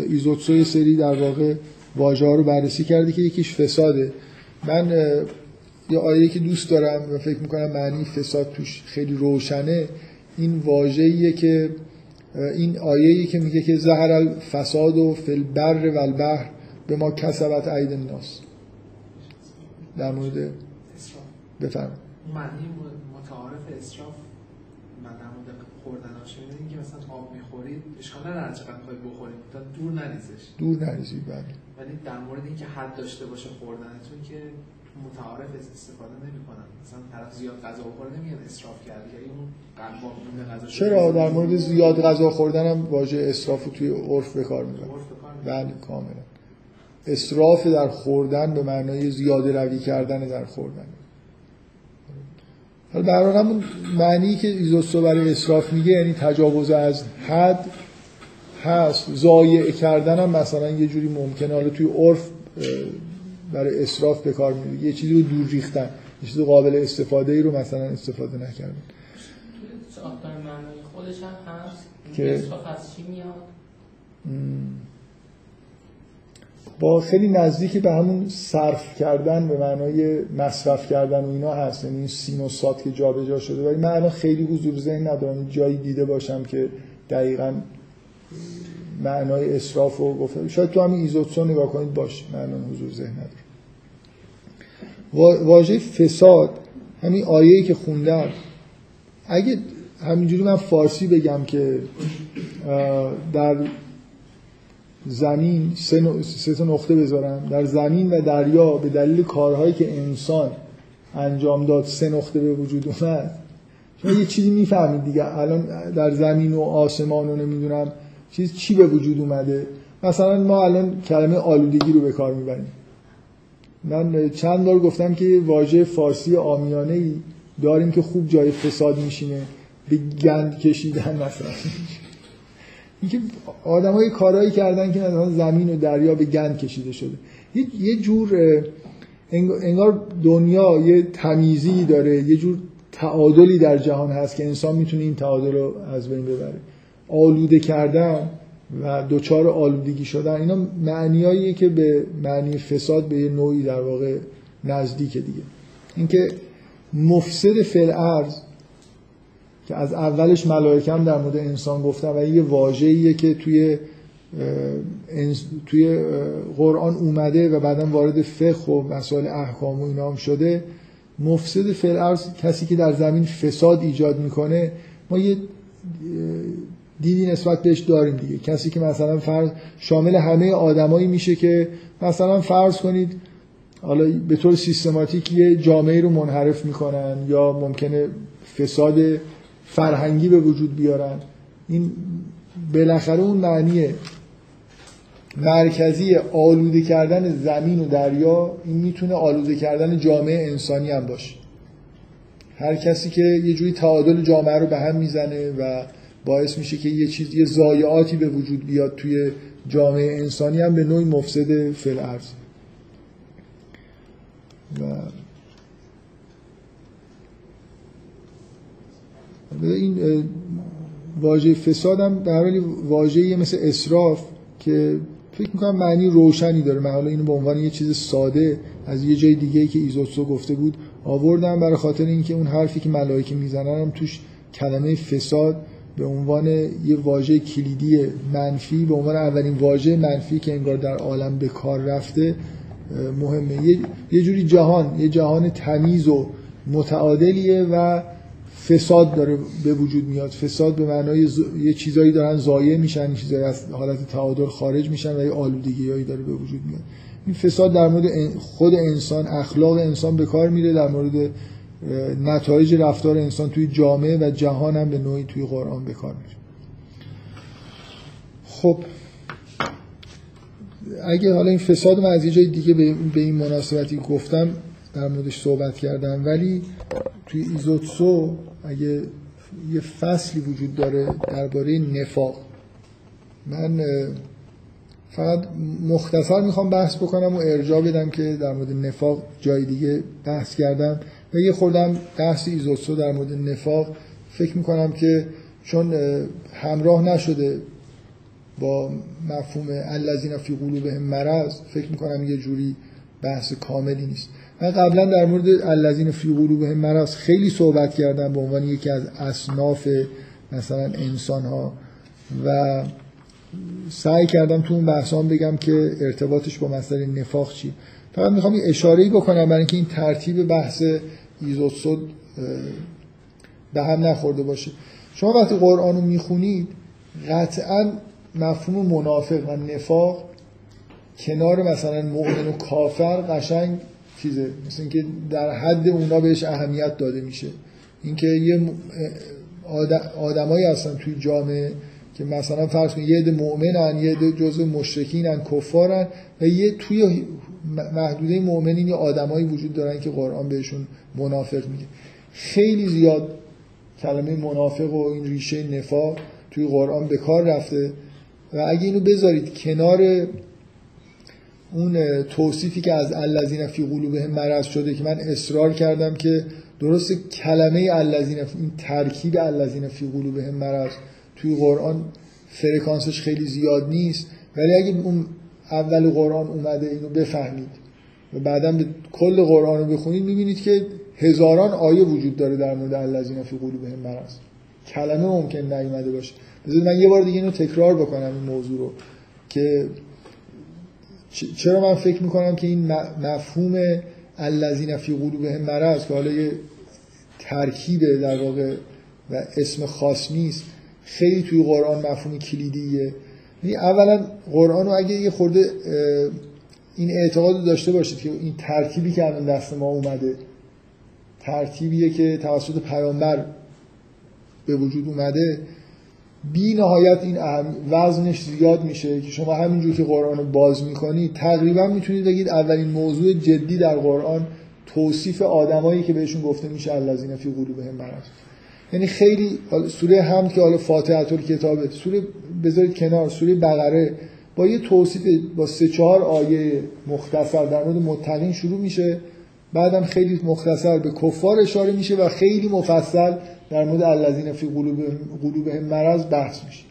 ایزوتسو یه سری در واقع واژه ها رو بررسی کرده که یکیش فساده. من یه آیه که دوست دارم و فکر می‌کنم معنی فساد توش خیلی روشنه این واژه‌ایه که این آیه‌ای که میگه که زهر الفساد و فی البر و البحر به ما کسبت عید الناس. در مورد بفرمایید. معنی متعارف اسراف من در مورد خوردناش که مثلا آب می‌خورید اشکال نداره چقدر می‌خواید بخورید تا دور نریزش. دور نریزید بله. ولی در مورد اینکه حد داشته باشه خوردنتون که متعارف استفاده نمی‌کنن. مثلا طرف زیاد غذا بخوره نمیگن اسراف کرد یا اون قلبا غذا چرا؟ در مورد زیاد غذا خوردن هم واژه اسراف رو توی عرف به کار می‌برن. بله کاملا. اسراف در خوردن به معنای زیاده روی کردن در خوردن. حالا در واقع همون معنی که ایزوستو برای اسراف میگه یعنی تجاوز از حد هست. ضایع کردن هم مثلا یه جوری ممکنه. حالا توی عرف برای اسراف به کار می‌بره یه چیزی رو دور ریختن. یه چیز قابل استفاده ای رو مثلا استفاده نکردن. خودش هم هست. که- از چی میاد. با خیلی نزدیکی به همون صرف کردن به معنای مصرف کردن و اینا هست. یعنی این سین و سات که جابجا شده. ولی من الان خیلی حضور ذهن ندارم. جایی دیده باشم که دقیقا معنای اسراف رو گفته. شاید تو همین ایزوتسو نگاه کنید. باشه من الان حضور ذهن ندارم. واژه فساد همین آیه‌ای که خوندم. اگه همینجوری من فارسی بگم که در زمین سه, تا نقطه بذارم. در زمین و دریا به دلیل کارهایی که انسان انجام داد سه نقطه به وجود اومد. شما یه چیزی می‌فهمید دیگه. الان در زمین و آسمان و نمی‌دونم چیز چی به وجود اومده؟ مثلا ما الان کلمه آلودگی رو به کار می‌بریم. من چند بار گفتم که واژه فارسی آمیانه ای داریم که خوب جای فساد میشینه به گند کشیدن مثلا. اینکه آدمای کارهایی کردن که مثلا زمین و دریا به گند کشیده شده. یه جور انگار دنیا یه تمیزی داره یه جور تعادلی در جهان هست که انسان می‌تونه این تعادل رو از بین ببره. آلوده کردن و دوچار آلودگی شدن اینا معنیاییه که به معنی فساد به یه نوعی در واقع نزدیک دیگه. اینکه مفسد فل ارز که از اولش ملائکم در مورد انسان گفتم و یه واژه‌ایه که توی توی قرآن اومده و بعدا وارد فقه و مسائل احکام و اینا هم شده. مفسد فل ارز کسی که در زمین فساد ایجاد می‌کنه ما یه دیدی نسبت بهش داریم دیگه. کسی که مثلا فرض شامل همه آدمایی میشه که مثلا فرض کنید حالا به طور سیستماتیک یه جامعه رو منحرف می‌کنن یا ممکنه فساد فرهنگی به وجود بیارن. این بالاخره اون معنی مرکزی آلوده کردن زمین و دریا این می‌تونه آلوده کردن جامعه انسانی هم باشه. هر کسی که یه جوری تعادل جامعه رو به هم می‌زنه و باعث میشه که یه چیز یه ضایعاتی به وجود بیاد توی جامعه انسانی هم به نوعی مفسد فل ارز و این واژه فساد هم در حالی واژه مثل اسراف که فکر می‌کنم معنی روشنی داره. من حالا اینو به عنوان یه چیز ساده از یه جای دیگه که ایزوتسو گفته بود آوردم برای خاطر اینکه اون حرفی که ملائکه می‌زنن هم توش کلمه فساد به عنوان یه واژه کلیدی منفی به عنوان اولین واژه منفی که انگار در عالم به کار رفته مهمه. یه, جوری جهان یه جهان تمیز و متعادلیه و فساد داره به وجود میاد. فساد به معنای ز... یه چیزایی دارن ضایع میشن چیزایی از حالت تعادل خارج میشن و یه آلودگیایی داره به وجود میاد. این فساد در مورد خود انسان اخلاق انسان به کار میره در مورد نتایج رفتار انسان توی جامعه و جهان هم به نوعی توی قرآن به کار میره. خب اگه حالا این فساد من از یه جای دیگه به این مناسبتی گفتم در موردش صحبت کردم ولی توی ایزوتسو اگه یه فصلی وجود داره درباره نفاق من فقط مختصر می‌خوام بحث بکنم و ارجاع بدم که در مورد نفاق جای دیگه بحث کردم. و یه خوردم بحث ایزوتسو در مورد نفاق. فکر می‌کنم که چون همراه نشده با مفهوم الذین فی قلوبهم مرض فکر می‌کنم یه جوری بحث کاملی نیست. من قبلا در مورد الذین فی قلوبهم مرض خیلی صحبت کردم به عنوان یکی از اصناف مثلا انسان ها و سعی کردم تو اون بحثام بگم که ارتباطش با مسئله نفاق چی فقط می‌خوام یه اشاره‌ای بکنم برای اینکه این ترتیب بحث ایزوسود به هم نخورده باشه. شما وقتی قرآن رو می‌خونید قطعا مفهوم منافق و نفاق کنار مثلا مؤمن و کافر قشنگ چیزه. مثل اینکه در حد اونا بهش اهمیت داده میشه. اینکه یه آدمایی هستن توی جامعه که مثلا فرض کنید یه عده مؤمنن یه عده جزء مشرکینن کفارن و یه توی محدوده مؤمنین یه آدمایی وجود دارن که قرآن بهشون منافق میگه. خیلی زیاد کلمه منافق و این ریشه نفاق توی قرآن به کار رفته و اگه اینو بذارید کنار اون توصیفی که از الذین فی قلوبهم مرض شده که من اصرار کردم که درست کلمه الذین این ترکیب الذین فی قلوبهم مرض توی قرآن فرکانسش خیلی زیاد نیست ولی اگه اون اول قرآن اومده اینو بفهمید. و بعدا به کل قرآن رو بخونید می‌بینید که هزاران آیه وجود داره در مورد الذین فی قلوبهم مرض. کلمه ممکن نیومده باشه. بذارید من یه بار دیگه اینو تکرار بکنم این موضوع رو که چرا من فکر می‌کنم که این مفهوم الذین فی قلوبهم مرض که حالا یه ترکیب در واقع و اسم خاص نیست خیلی توی قرآن مفهوم کلیدیه. اولا قرآن رو اگه یه خورده این اعتقاد داشته باشید که این ترکیبی که الان دست ما اومده ترتیبیه که توسط پیامبر به وجود اومده بی نهایت این اهم وزنش زیاد میشه که شما همینجور که قرآن رو باز می‌کنید تقریبا می‌تونید بگید اولین موضوع جدی در قرآن توصیف آدمایی که بهشون گفته میشه الذین فی قلوبهم مرض. یعنی خیلی سوره هم که حالا فاتحه کتابه سوره بذارید کنار. سوره بقره با یه توصیف با سه چهار آیه مختصر در مورد متقین شروع میشه. بعدم خیلی مختصر به کفار اشاره میشه و خیلی مفصل در مورد الذین فی قلوبهم مرض بحث میشه.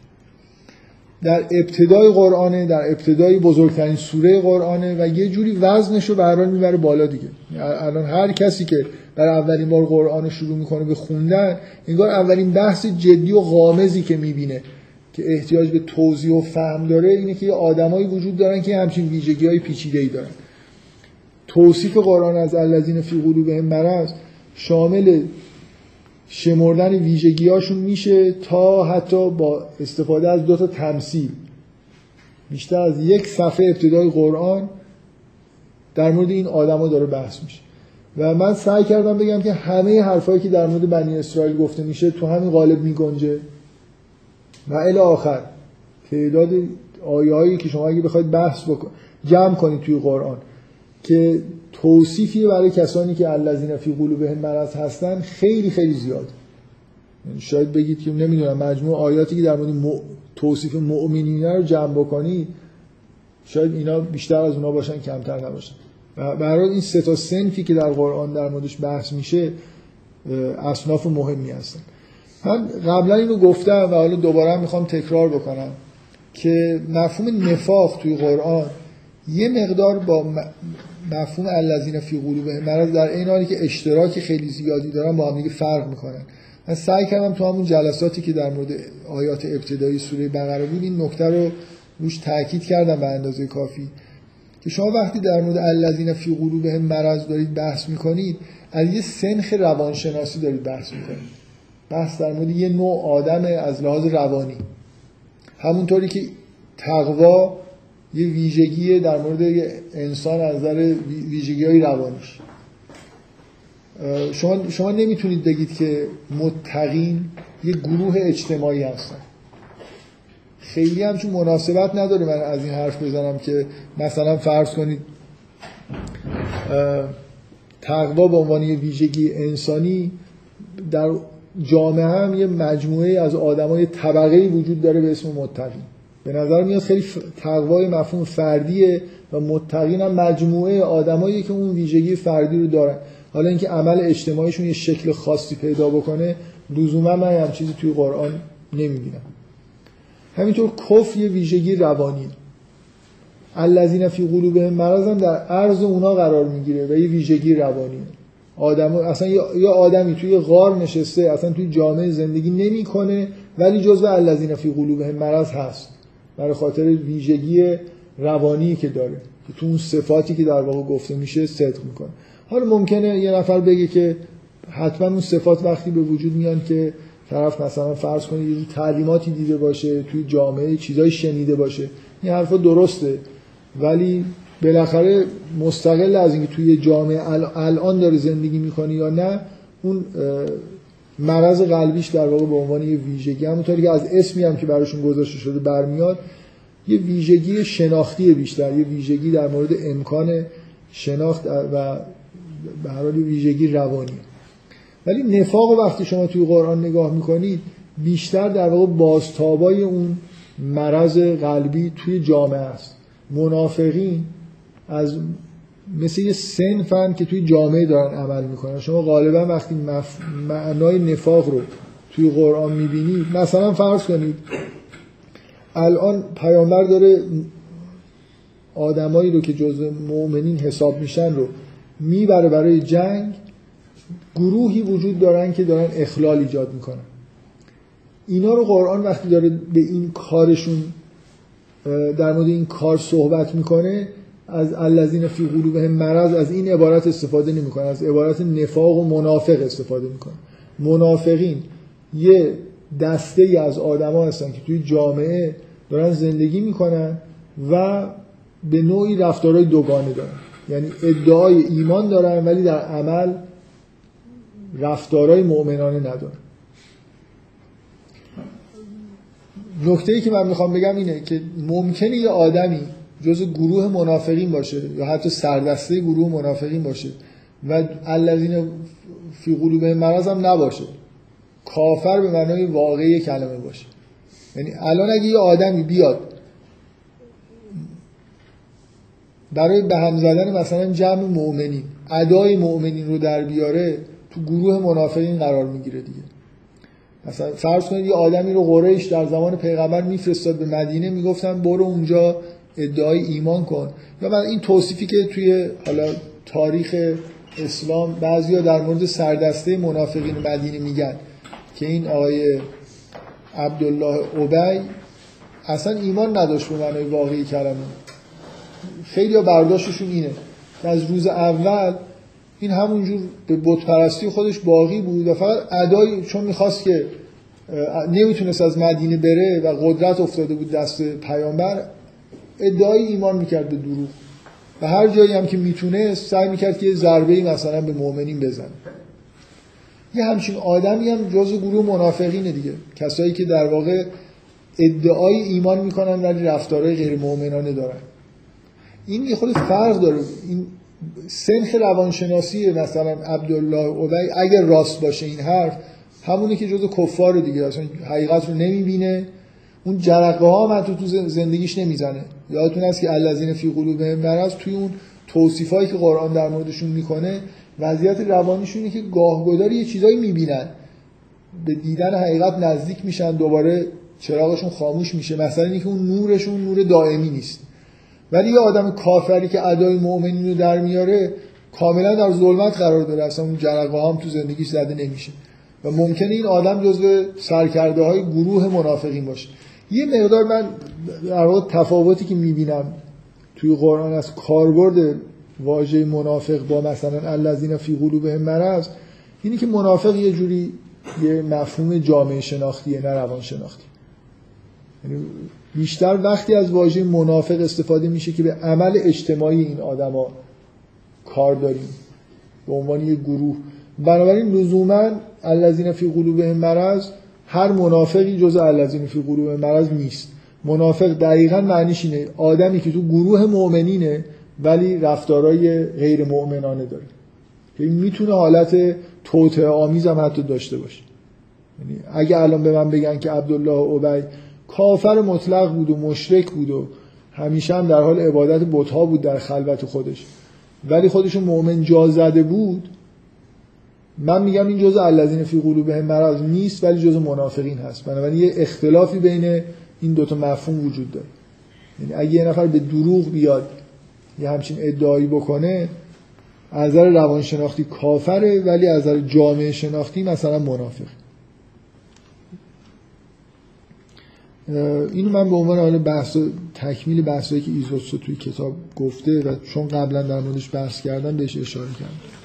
در ابتدای قرآنه در ابتدای بزرگترین سوره قرآنه و یه جوری وزنش رو به می‌بره بالا دیگه. الان هر کسی که برای اولین بار قرآن رو شروع می‌کنه به خوندن انگار اولین بحث جدی و غامزی که می‌بینه. که احتیاج به توضیح و فهم داره اینه که یه آدمایی وجود دارن که همچین ویژگی های پیچیده ای دارن. توصیف قرآن از الذین فی قلوبهم مرض شامل شمردن ویژگی هاشون میشه تا حتی با استفاده از دو تا تمثیل. بیشتر از یک صفحه ابتدای قرآن در مورد این آدما داره بحث میشه. و من سعی کردم بگم که همه حرفایی که در مورد بنی اسرائیل گفته میشه تو همین قالب میگنجه. و الی آخر. تعداد آیه هایی که شما اگه بخواید بحث بکن جمع کنید توی قرآن که توصیفی برای کسانی که الذین فی قلوبهم مرض هستن خیلی خیلی زیاد. یعنی شاید بگید که نمی‌دونم مجموع آیاتی که در مورد توصیف مؤمنین رو جمع بکنی شاید اینا بیشتر از اونا باشن کمتر نباشن. برای این سه تا سنفی که در قرآن در موردش بحث میشه اصناف مهمی هستن. من قبلا اینو گفتم و حالا دوباره می‌خوام تکرار بکنم که مفهوم نفاق توی قرآن یه مقدار با مفهوم الذین فی قلوبهم مرض در این حالی که اشتراک خیلی زیادی دارن با هم دیگه فرق می‌کنن. من سعی کردم تو همون جلساتی که در مورد آیات ابتدایی سوره بقره بود این نکته رو روش تاکید کردم به اندازه کافی. که شما وقتی در مورد الذین فی قلوبهم مرض دارید بحث می‌کنید از یه سنخ روانشناسی دارید بحث می‌کنید. بحث در مورد یه نوع آدم از لحاظ روانی. همونطوری که تقوا یه ویژگی در مورد انسان از نظر ویژگی های روانیش. شما, شما نمی‌تونید بگید که متقین یه گروه اجتماعی هستن. خیلی همچون مناسبت نداره من از این حرف بزنم که مثلا فرض کنید تقوا به عنوان یه ویژگی انسانی در جامعه هم یه مجموعه از آدمای طبقه وجود داره به اسم متقین. به نظر میاد خیلی تقوای مفهوم فردیه و متقین هم مجموعه آدمایی که اون ویژگی فردی رو دارن. حالا اینکه عمل اجتماعیشون یه شکل خاصی پیدا بکنه لزوما من هم چیزی توی قرآن نمی‌بینم. همینطور کف یه ویژگی روانی. الذین فی قلوبهم مرض در عرض اونا قرار می‌گیره و یه ویژگی روانی. آدم اصلا یه آدمی توی غار نشسته اصلا توی جامعه زندگی نمی‌کنه ولی جزو الذین فی قلوبهم مرض هست. برای خاطر ویژگی روانی که داره. که تو اون صفاتی که در واقع گفته میشه صدق می‌کنه. حالا ممکنه یه نفر بگه که حتما اون صفات وقتی به وجود میان که طرف مثلا فرض کنید یه تعلیماتی دیده باشه توی جامعه چیزای شنیده باشه. این حرفا درسته. ولی بالاخره مستقل از اینکه توی جامعه الان داره زندگی می‌کنه یا نه اون مرض قلبیش در واقع به عنوان یه ویژگی همونطوری که از اسمی هم که براشون گذاشته شده برمیاد یه ویژگی شناختی بیشتر یه ویژگی در مورد امکان شناخت و به هر حال ویژگی روانی. ولی نفاق وقتی شما توی قرآن نگاه می‌کنید بیشتر در واقع بازتابای اون مرض قلبی توی جامعه است. منافقین از مثل یه سنفن که توی جامعه دارن عمل می‌کنن. شما غالبا وقتی مف... معنای نفاق رو توی قرآن می‌بینید مثلا فرض کنید الان پیامبر داره آدمایی رو که جز مؤمنین حساب میشن رو می‌بره برای جنگ گروهی وجود دارن که دارن اخلال ایجاد می‌کنن. اینا رو قرآن وقتی داره به این کارشون در مورد این کار صحبت می‌کنه از الذین فی قلوبهم مرض از این عبارت استفاده نمی‌کنه از عبارت نفاق و منافق استفاده می‌کنه منافقین یه دسته ای از آدما هستن که توی جامعه دارن زندگی می‌کنن و به نوعی رفتارهای دوگانه دارن. یعنی ادعای ایمان دارن ولی در عمل رفتارهای مؤمنانه نداره نکته ای که من می‌خوام بگم اینه که ممکنه یه آدمی جز گروه منافقین باشه یا حتی سردسته گروه منافقین باشه و الذین فی قلوبهم مرض هم نباشه. کافر به معنای واقعی کلمه باشه. یعنی الان اگه یه آدمی بیاد برای به هم زدن مثلا جمع مؤمنین ادای مؤمنین رو در بیاره تو گروه منافقین قرار می‌گیره دیگه. مثلا فرض کنید یه آدمی رو قریش در زمان پیغمبر میفرستاد به مدینه می‌گفتن برو اونجا ادعای ایمان کن. یا من این توصیفی که توی حالا تاریخ اسلام بعضیا در مورد سردسته منافقین مدینه میگن که این آقای عبدالله عبی اصلا ایمان نداشت به معنای واقعی کلمه. خیلی برداشتشون اینه که از روز اول این همونجور به بتپرستی خودش باقی بود و فقط ادای چون می‌خواست که نمی‌تونست از مدینه بره و قدرت افتاده بود دست پیامبر ادعای ایمان می‌کرد به دروغ. و هر جایی هم که می‌تونست سعی می‌کرد که یه ضربه مثلا به مؤمنین بزنه. یه همچین آدمی هم جز گروه منافقینه دیگه. کسایی که در واقع ادعای ایمان می‌کنن ولی رفتارهای غیر مؤمنانه دارن. این یه خود فرق داره. این سنخ روانشناسی مثلا عبدالله اوبی اگر راست باشه این حرف همونه که جزو کفار دیگه اصلا حقیقت رو نمی‌بینه. اون جرقه ها هم تو زندگیش نمی‌زنه. یادتون هست که الذین فی قلوبهم مرض توی اون توصیفایی که قرآن در موردشون می‌کنه وضعیت روانیشونه که گاهگداری یه چیزایی می‌بینن. به دیدن حقیقت نزدیک میشن دوباره چراغشون خاموش میشه. مثلا اینکه اون نورشون نور دائمی نیست. ولی یه آدم کافری که ادای مؤمنین رو در میاره کاملا در ظلمت قرار داره. اصلا اون جرقه هم تو زندگیش زده نمیشه. و ممکنه این آدم جزو سرکرده های گروه منافقین باشه. یه مقدار من در واقع تفاوتی که می‌بینم توی قرآن از کاربرد واژه منافق با مثلا الذین فی قلوبهم مرض اینی که منافق یه جوری یه مفهوم جامعه شناختیه نه روان شناختی. یعنی بیشتر وقتی از واژه منافق استفاده میشه که به عمل اجتماعی این آدما کار داریم. به عنوان یه گروه. بنابراین لزوما الذین فی قلوبهم مرض هر منافقی جز الذین فی قلوبهم مرض نیست. منافق دقیقا معنیش اینه آدمی که تو گروه مؤمنینه ولی رفتارهای غیر مؤمنانه داره. که می‌تونه حالت توطئه آمیز هم حتی داشته باشه. یعنی اگه الان به من بگن که عبدالله اوبی کافر مطلق بود و مشرک بود و همیشه هم در حال عبادت بتها بود در خلوت خودش ولی خودشون مؤمن جا زده بود من میگم این جزء الذین فی قلوبهم مرض نیست ولی جزء منافقین هست. بنابراین یه اختلافی بین این دوتا مفهوم وجود داره. یعنی اگه یه نفر به دروغ بیاد یه همچین ادعایی بکنه از نظر روانشناختی کافره ولی از نظر جامعه شناختی مثلا منافق اینو من به عنوان حال بحث تکمیل بحثایی که ایزوتسو توی کتاب گفته و چون قبلا در موردش بحث کردم بهش اشاره کردم.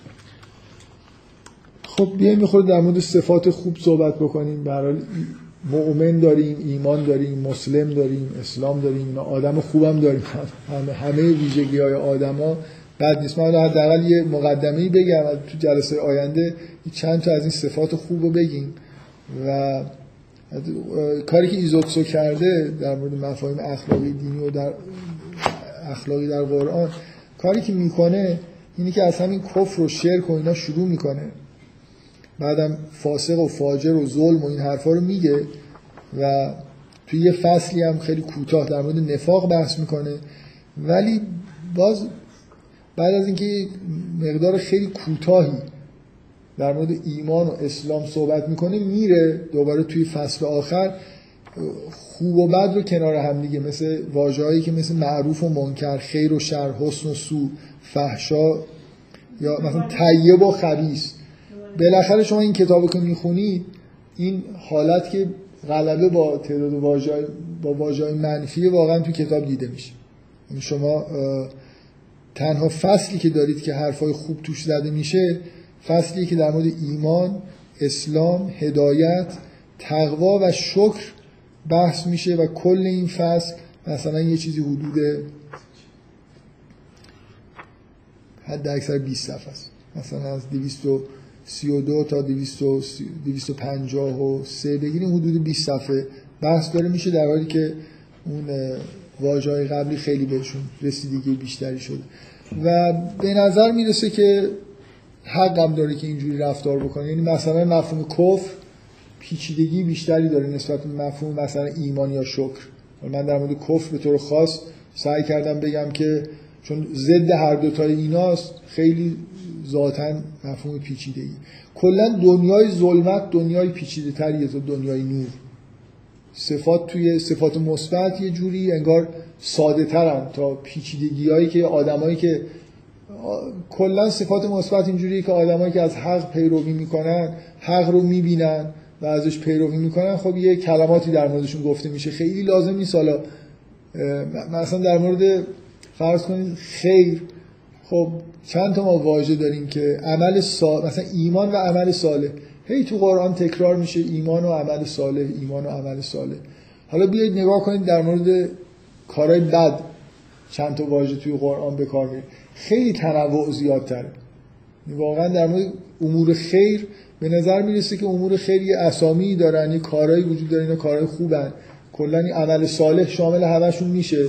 خب بیایم می‌خوره در مورد صفات خوب صحبت بکنیم. به مؤمن داریم ایمان داریم مسلم داریم اسلام داریم آدم خوبم داریم. همه همه ویژگی های آدما بد نیست. من حداقل یه مقدمه بگم تو جلسه آینده چند تا از این صفات خوب رو بگیم. و کاری که ایزوتسو کرده در مورد مفاهیم اخلاقی دینی و در اخلاقی در قرآن کاری که می‌کنه اینی که از همین کفر و شرک و اینا شروع می‌کنه. بعدم فاسق و فاجر و ظلم و این حرفا رو میگه و توی یه فصلی هم خیلی کوتاه در مورد نفاق بحث می‌کنه. ولی باز بعد از اینکه مقدار خیلی کوتاهی در مورد ایمان و اسلام صحبت می‌کنه میره دوباره توی فصل آخر خوب و بد رو کنار هم دیگه مثل واژه‌هایی که مثل معروف و منکر خیر و شر حسن و سو فحشا یا مثلا طیب و خبیث. بالاخره شما این کتاب که می‌خونید این حالت که غلبه با تعداد واژه‌های با واژه‌های منفی واقعا تو کتاب دیده میشه. این شما تنها فصلی که دارید که حرفای خوب توش زده میشه فصلی که در مورد ایمان اسلام هدایت تقوا و شکر بحث میشه و کل این فصل مثلا یه چیزی حدود حد اکثر 20 صفحه است. مثلا از 32 تا 200 و 253 بگیریم حدود 20 صفحه. بحث داره میشه در حالی که اون واژه های قبلی خیلی بهشون رسیدگی بیشتری شده. و به نظر می‌رسه که حقم داره که اینجوری رفتار بکنه. یعنی مثلا مفهوم کفر پیچیدگی بیشتری داره نسبت به مفهوم مثلا ایمان یا شکر. من در مورد کفر به طور خاص سعی کردم بگم که چون ضد هر دوتای ایناست خیلی ذاتا مفهوم پیچیدگی کلا دنیای ظلمت دنیای پیچیده تریه تا دنیای نور. صفات توی صفات مثبت یه جوری انگار ساده ترن تا پیچیدگی هایی که آدمایی که کلا صفات مثبت اینجوریه که آدمایی که از حق پیروی می‌کنن حق رو می‌بینن و ازش پیروی می‌کنن خب یه کلماتی در موردشون گفته میشه. خیلی لازم نیست حالا مثلا در مورد فرض کنید خیر. خب چند تا ما واژه داریم که عمل صالح مثلا ایمان و عمل صالح. هی تو قرآن تکرار میشه ایمان و عمل صالح ایمان و عمل صالح. حالا بیایید نگاه کنید در مورد کارهای بد چند تا واژه توی قرآن به کار میره خیلی تنوع زیادتره. واقعا در مورد امور خیر به نظر می‌رسه که امور خیر یه اسامی دارن یه کارهایی وجود داره اینا کارهای خوبن. کلا این عمل صالح شامل همشون میشه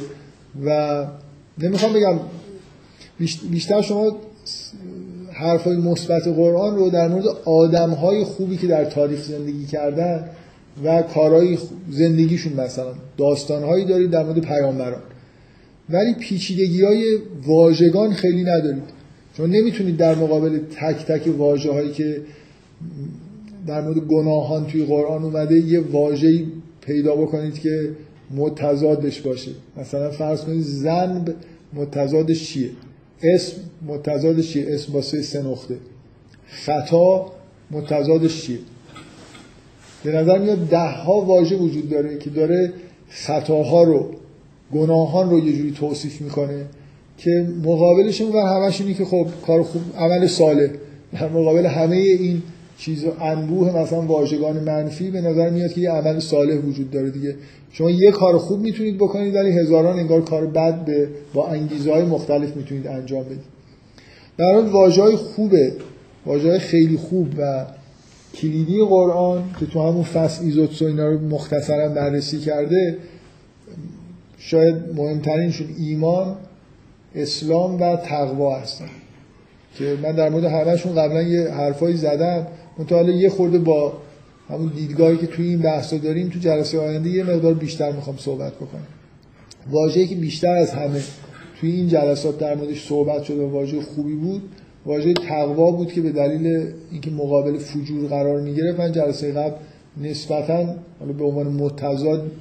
و نمی‌خوام بگم بیشتر شما حرفای مثبت قرآن رو در مورد آدمهای خوبی که در تاریخ زندگی کردن و کارهای زندگیشون مثلا داستانهایی دارید در مورد پیامبران. ولی پیچیدگی های واژگان خیلی ندارید. چون نمی‌تونید در مقابل تک تک واژه هایی که در مورد گناهان توی قرآن اومده یه واژه‌ای پیدا بکنید که متضادش باشه. مثلا فرض کنید زنب متضادش چیه؟ اسم متضادش چیه؟ اسم با سه نقطه. خطا متضادش چیه؟ به نظر میاد ده ها واژه وجود داره که داره خطاها رو گناهان رو یه جوری توصیف می‌کنه که مقابلش و همش اینی که خب کار خوب عمل صالح. در مقابل همه این چیز انبوه مثلا واژگان منفی به نظر میاد که یه عمل صالح وجود داره دیگه. شما یه کار خوب می‌تونید بکنید ولی هزاران انگار کار بد به با انگیزه های مختلف می‌تونید انجام بدید. در حال واژه های خوبه. واژه های خیلی خوب و کلیدی قرآن که تو همون فصل ایزوتسو اینا رو مختصرا بررسی کرده شاید مهمترینشون ایمان اسلام و تقوا هستن. که من در مورد همهشون قبلا یه حرفایی زدم. منتها یه خورده با همون دیدگاهی که توی این بحثا داریم تو جلسه آینده یه مقدار بیشتر می‌خوام صحبت بکنم. واژه‌ای که بیشتر از همه توی این جلسات در موردش صحبت شده واژه خوبی بود واژه تقوا بود که به دلیل اینکه مقابل فجور قرار می‌گیره من جلسه قبل نسبتا حالا به عنوان متضاد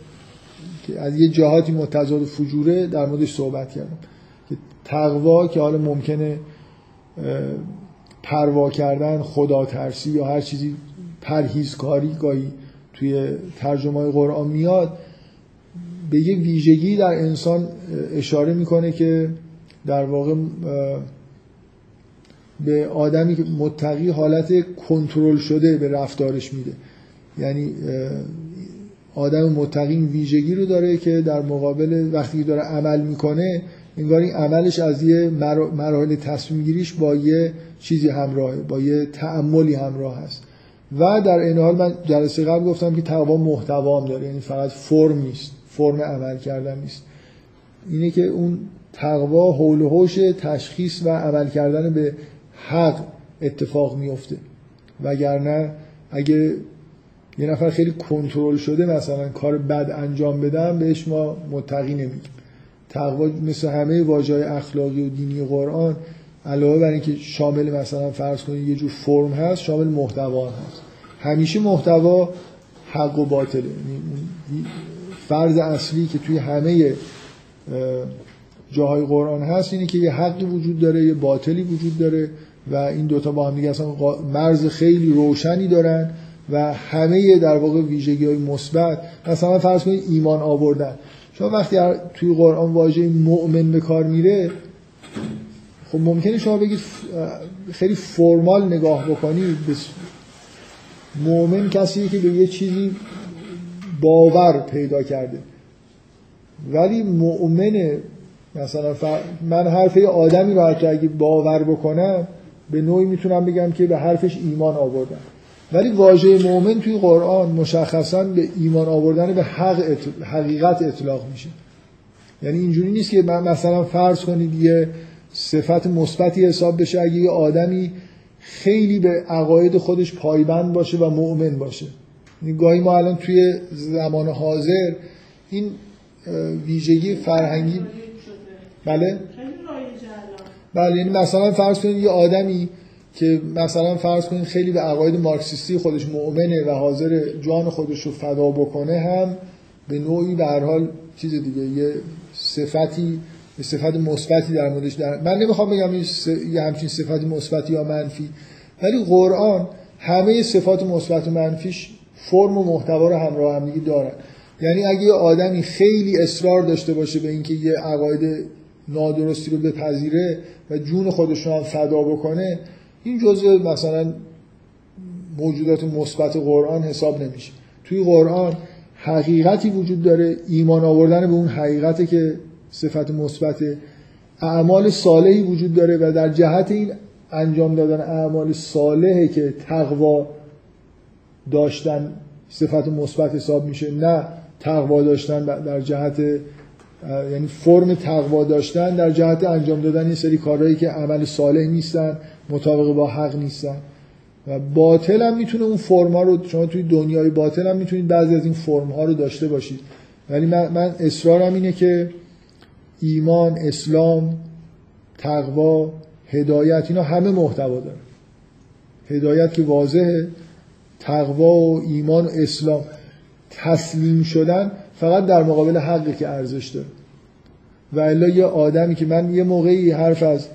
که از یه جهاتی متضاد فجوره در موردش صحبت کردم. که تقوا که حالا ممکنه پروا کردن خدا ترسی یا هر چیزی پرهیزکاری گاهی توی ترجمه قرآن میاد به یه ویژگی در انسان اشاره می‌کنه که در واقع به آدمی که متقی حالت کنترل شده به رفتارش میده. یعنی آدم متقی ویژگی رو داره که در مقابل وقتی داره عمل می‌کنه انگار این عملش از یه مراحل تصمیم گیریش با یه چیزی همراهه با یه تعملی همراه هست. و در این حال من جلسه قبل گفتم که تقوا محتوا هم داره یعنی فقط فرم نیست فرم عمل کردن نیست. اینه که اون تقوا حول و تشخیص و عمل کردن به حق اتفاق میفته وگرنه اگه یه نفر خیلی کنترل شده مثلا کار بد انجام بدم بهش ما متقی نمیگیم. تقوا مثل همه واژه‌های اخلاقی و دینی قرآن علاوه بر اینکه شامل مثلا فرض کنید یه جور فرم هست شامل محتوا هست. همیشه محتوا حق و باطله. یعنی فرض اصلی که توی همه جاهای قرآن هست اینه که یه حقی وجود داره یه باطلی وجود داره و این دوتا با هم دیگه اصلا مرز خیلی روشنی دارن و همه در واقع ویژگی های مثبت. مثلا فرض کنید ایمان آوردن. شما وقتی توی قرآن واژه مؤمن به کار میره خب ممکنه شما بگید خیلی فرمال نگاه بکنید مؤمن کسیه که به یه چیزی باور پیدا کرده. ولی مؤمن مثلا من حرف آدمی رو اگه باور بکنم به نوعی می‌تونم بگم که به حرفش ایمان آوردن ولی واژه مؤمن توی قرآن مشخصا به ایمان آوردن به حق. حقیقت اطلاق میشه. یعنی اینجوری نیست که من مثلا فرض کنید یه صفت مثبتی حساب بشه اگه یه آدمی خیلی به عقاید خودش پایبند باشه و مؤمن باشه. یعنی گاهی ما الان توی زمان حاضر این ویژگی فرهنگی بله؟ بله یعنی مثلا فرض کنید یه آدمی که مثلا فرض کنید خیلی به عقاید مارکسیستی خودش مؤمنه و حاضر جان خودش رو فدا بکنه هم به نوعی به هر حال چیز دیگه یه صفتی یه صفت مثبتی در موردش در من نمی‌خوام بگم. یه همچین صفتی مثبتی یا منفی ولی قرآن همه صفات مثبت و منفیش فرم و محتوا رو همراه هم دیگه دارن یعنی اگه یه آدمی خیلی اصرار داشته باشه به اینکه یه عقاید نادرستی رو بپذیره و جون خودش رو هم فدا بکنه این جزء مثلا موجودات مثبت قرآن حساب نمیشه. توی قرآن حقیقتی وجود داره ایمان آوردن به اون حقیقتی که صفت مثبت اعمال صالحی وجود داره و در جهت این انجام دادن اعمال صالحه که تقوا داشتن صفت مثبت حساب میشه نه تقوا داشتن در جهت یعنی فرم تقوا داشتن در جهت انجام دادن این سری کارهایی که عمل صالح نیستن مطابق با حق نیستن. و باطل هم می‌تونه اون فرما رو شما توی دنیای باطل هم می‌تونید بعضی از این فرم ها رو داشته باشید. ولی من, من اصرارم اینه که ایمان اسلام تقوا هدایت اینا همه محتوا داره هدایت که واضحه تقوا و ایمان و اسلام تسلیم شدن فقط در مقابل حقی که ارزش داره. و الا یه آدمی که من یه موقعی حرف از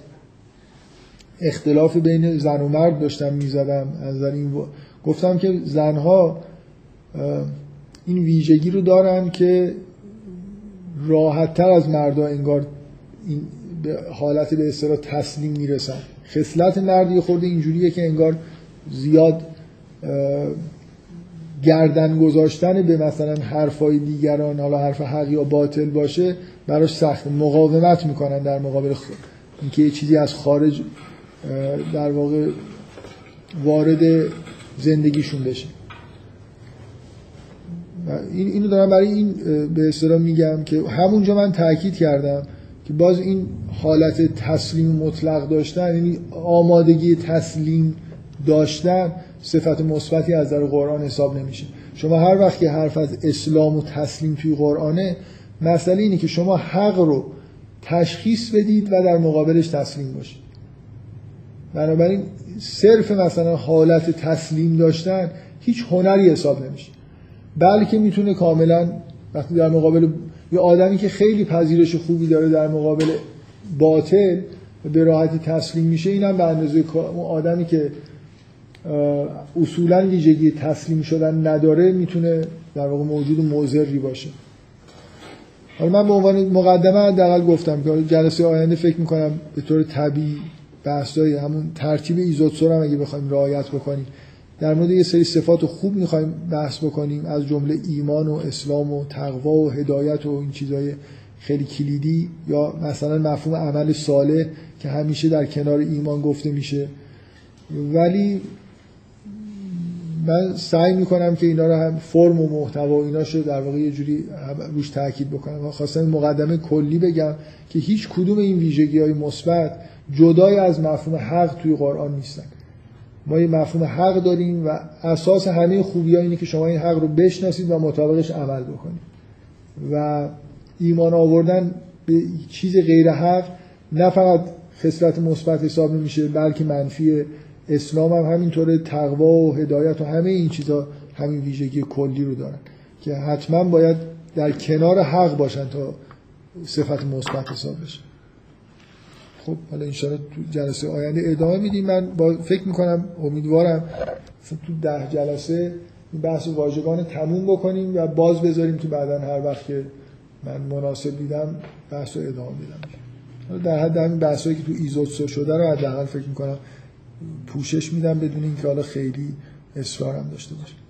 اختلاف بین زن و مرد داشتم می‌زدم از این گفتم که زنها این ویژگی رو دارن که راحت تر از مردا انگار این به حالت به اصطلاح تسلیم می‌رسن. خصلت مردی خورده اینجوریه که انگار زیاد گردن گذاشتن به مثلا حرفای دیگران حالا حرف حق یا باطل باشه براش سخت مقاومت می‌کنن در مقابل خود اینکه یه چیزی از خارج در واقع وارد زندگیشون بشه. این اینو دارم برای این به اصطلاح میگم که همونجا من تاکید کردم که باز این حالت تسلیم مطلق داشتن یعنی آمادگی تسلیم داشتن صفت مثبتی از در قرآن حساب نمیشه. شما هر وقت که حرف از اسلام و تسلیم توی قرآنه مسئله اینه که شما حق رو تشخیص بدید و در مقابلش تسلیم باشید. بنابراین صرف مثلا حالت تسلیم داشتن هیچ هنری حساب نمیشه. بلکه می‌تونه کاملا وقتی در مقابل یه آدمی که خیلی پذیرش خوبی داره در مقابل باطل به راحتی تسلیم میشه اینم به اندازه آدمی که اصولا ویژگی تسلیم شدن نداره می‌تونه در واقع موجود موزری باشه. حالا من به عنوان مقدمه حداقل گفتم که جلسه آینده فکر می‌کنم به طور طبیعی بحثای همون ترتیب ایزوتسور هم اگه بخوایم رعایت بکنیم در مورد یه سری صفات خوب می‌خوایم بحث بکنیم از جمله ایمان و اسلام و تقوا و هدایت و این چیزای خیلی کلیدی یا مثلا مفهوم عمل صالح که همیشه در کنار ایمان گفته میشه. ولی من سعی می‌کنم که اینا رو هم فرم و محتوا و ایناشو در واقع یه جوری روش تاکید بکنم. خواستم مقدمه کلی بگم که هیچ کدوم این ویژگی های مثبت جدای از مفهوم حق توی قرآن نیستن. ما یه مفهوم حق داریم و اساس همه خوبی ها اینه که شما این حق رو بشناسید و مطابقش عمل بکنید. و ایمان آوردن به چیز غیر حق نه فقط خصلت مثبت حساب میشه بلکه منفی اسلام هم همینطوره تقوا و هدایت و همه این چیزا همین ویژگی کلی رو دارن که حتما باید در کنار حق باشن تا صفت مثبت حساب بشه. خب حالا انشاءالله تو جلسه آینده ادامه میدیم. من با فکر می‌کنم امیدوارم تو ده جلسه این بحث واژگان تموم بکنیم و باز بذاریم که بعدا هر وقت که من مناسب دیدم بحث رو ادامه بدم در حد همین بحثایی که تو ایزوتسو شده رو حداقل فکر می‌کنم پوشش میدم بدون اینکه حالا خیلی اصرارم داشته باشه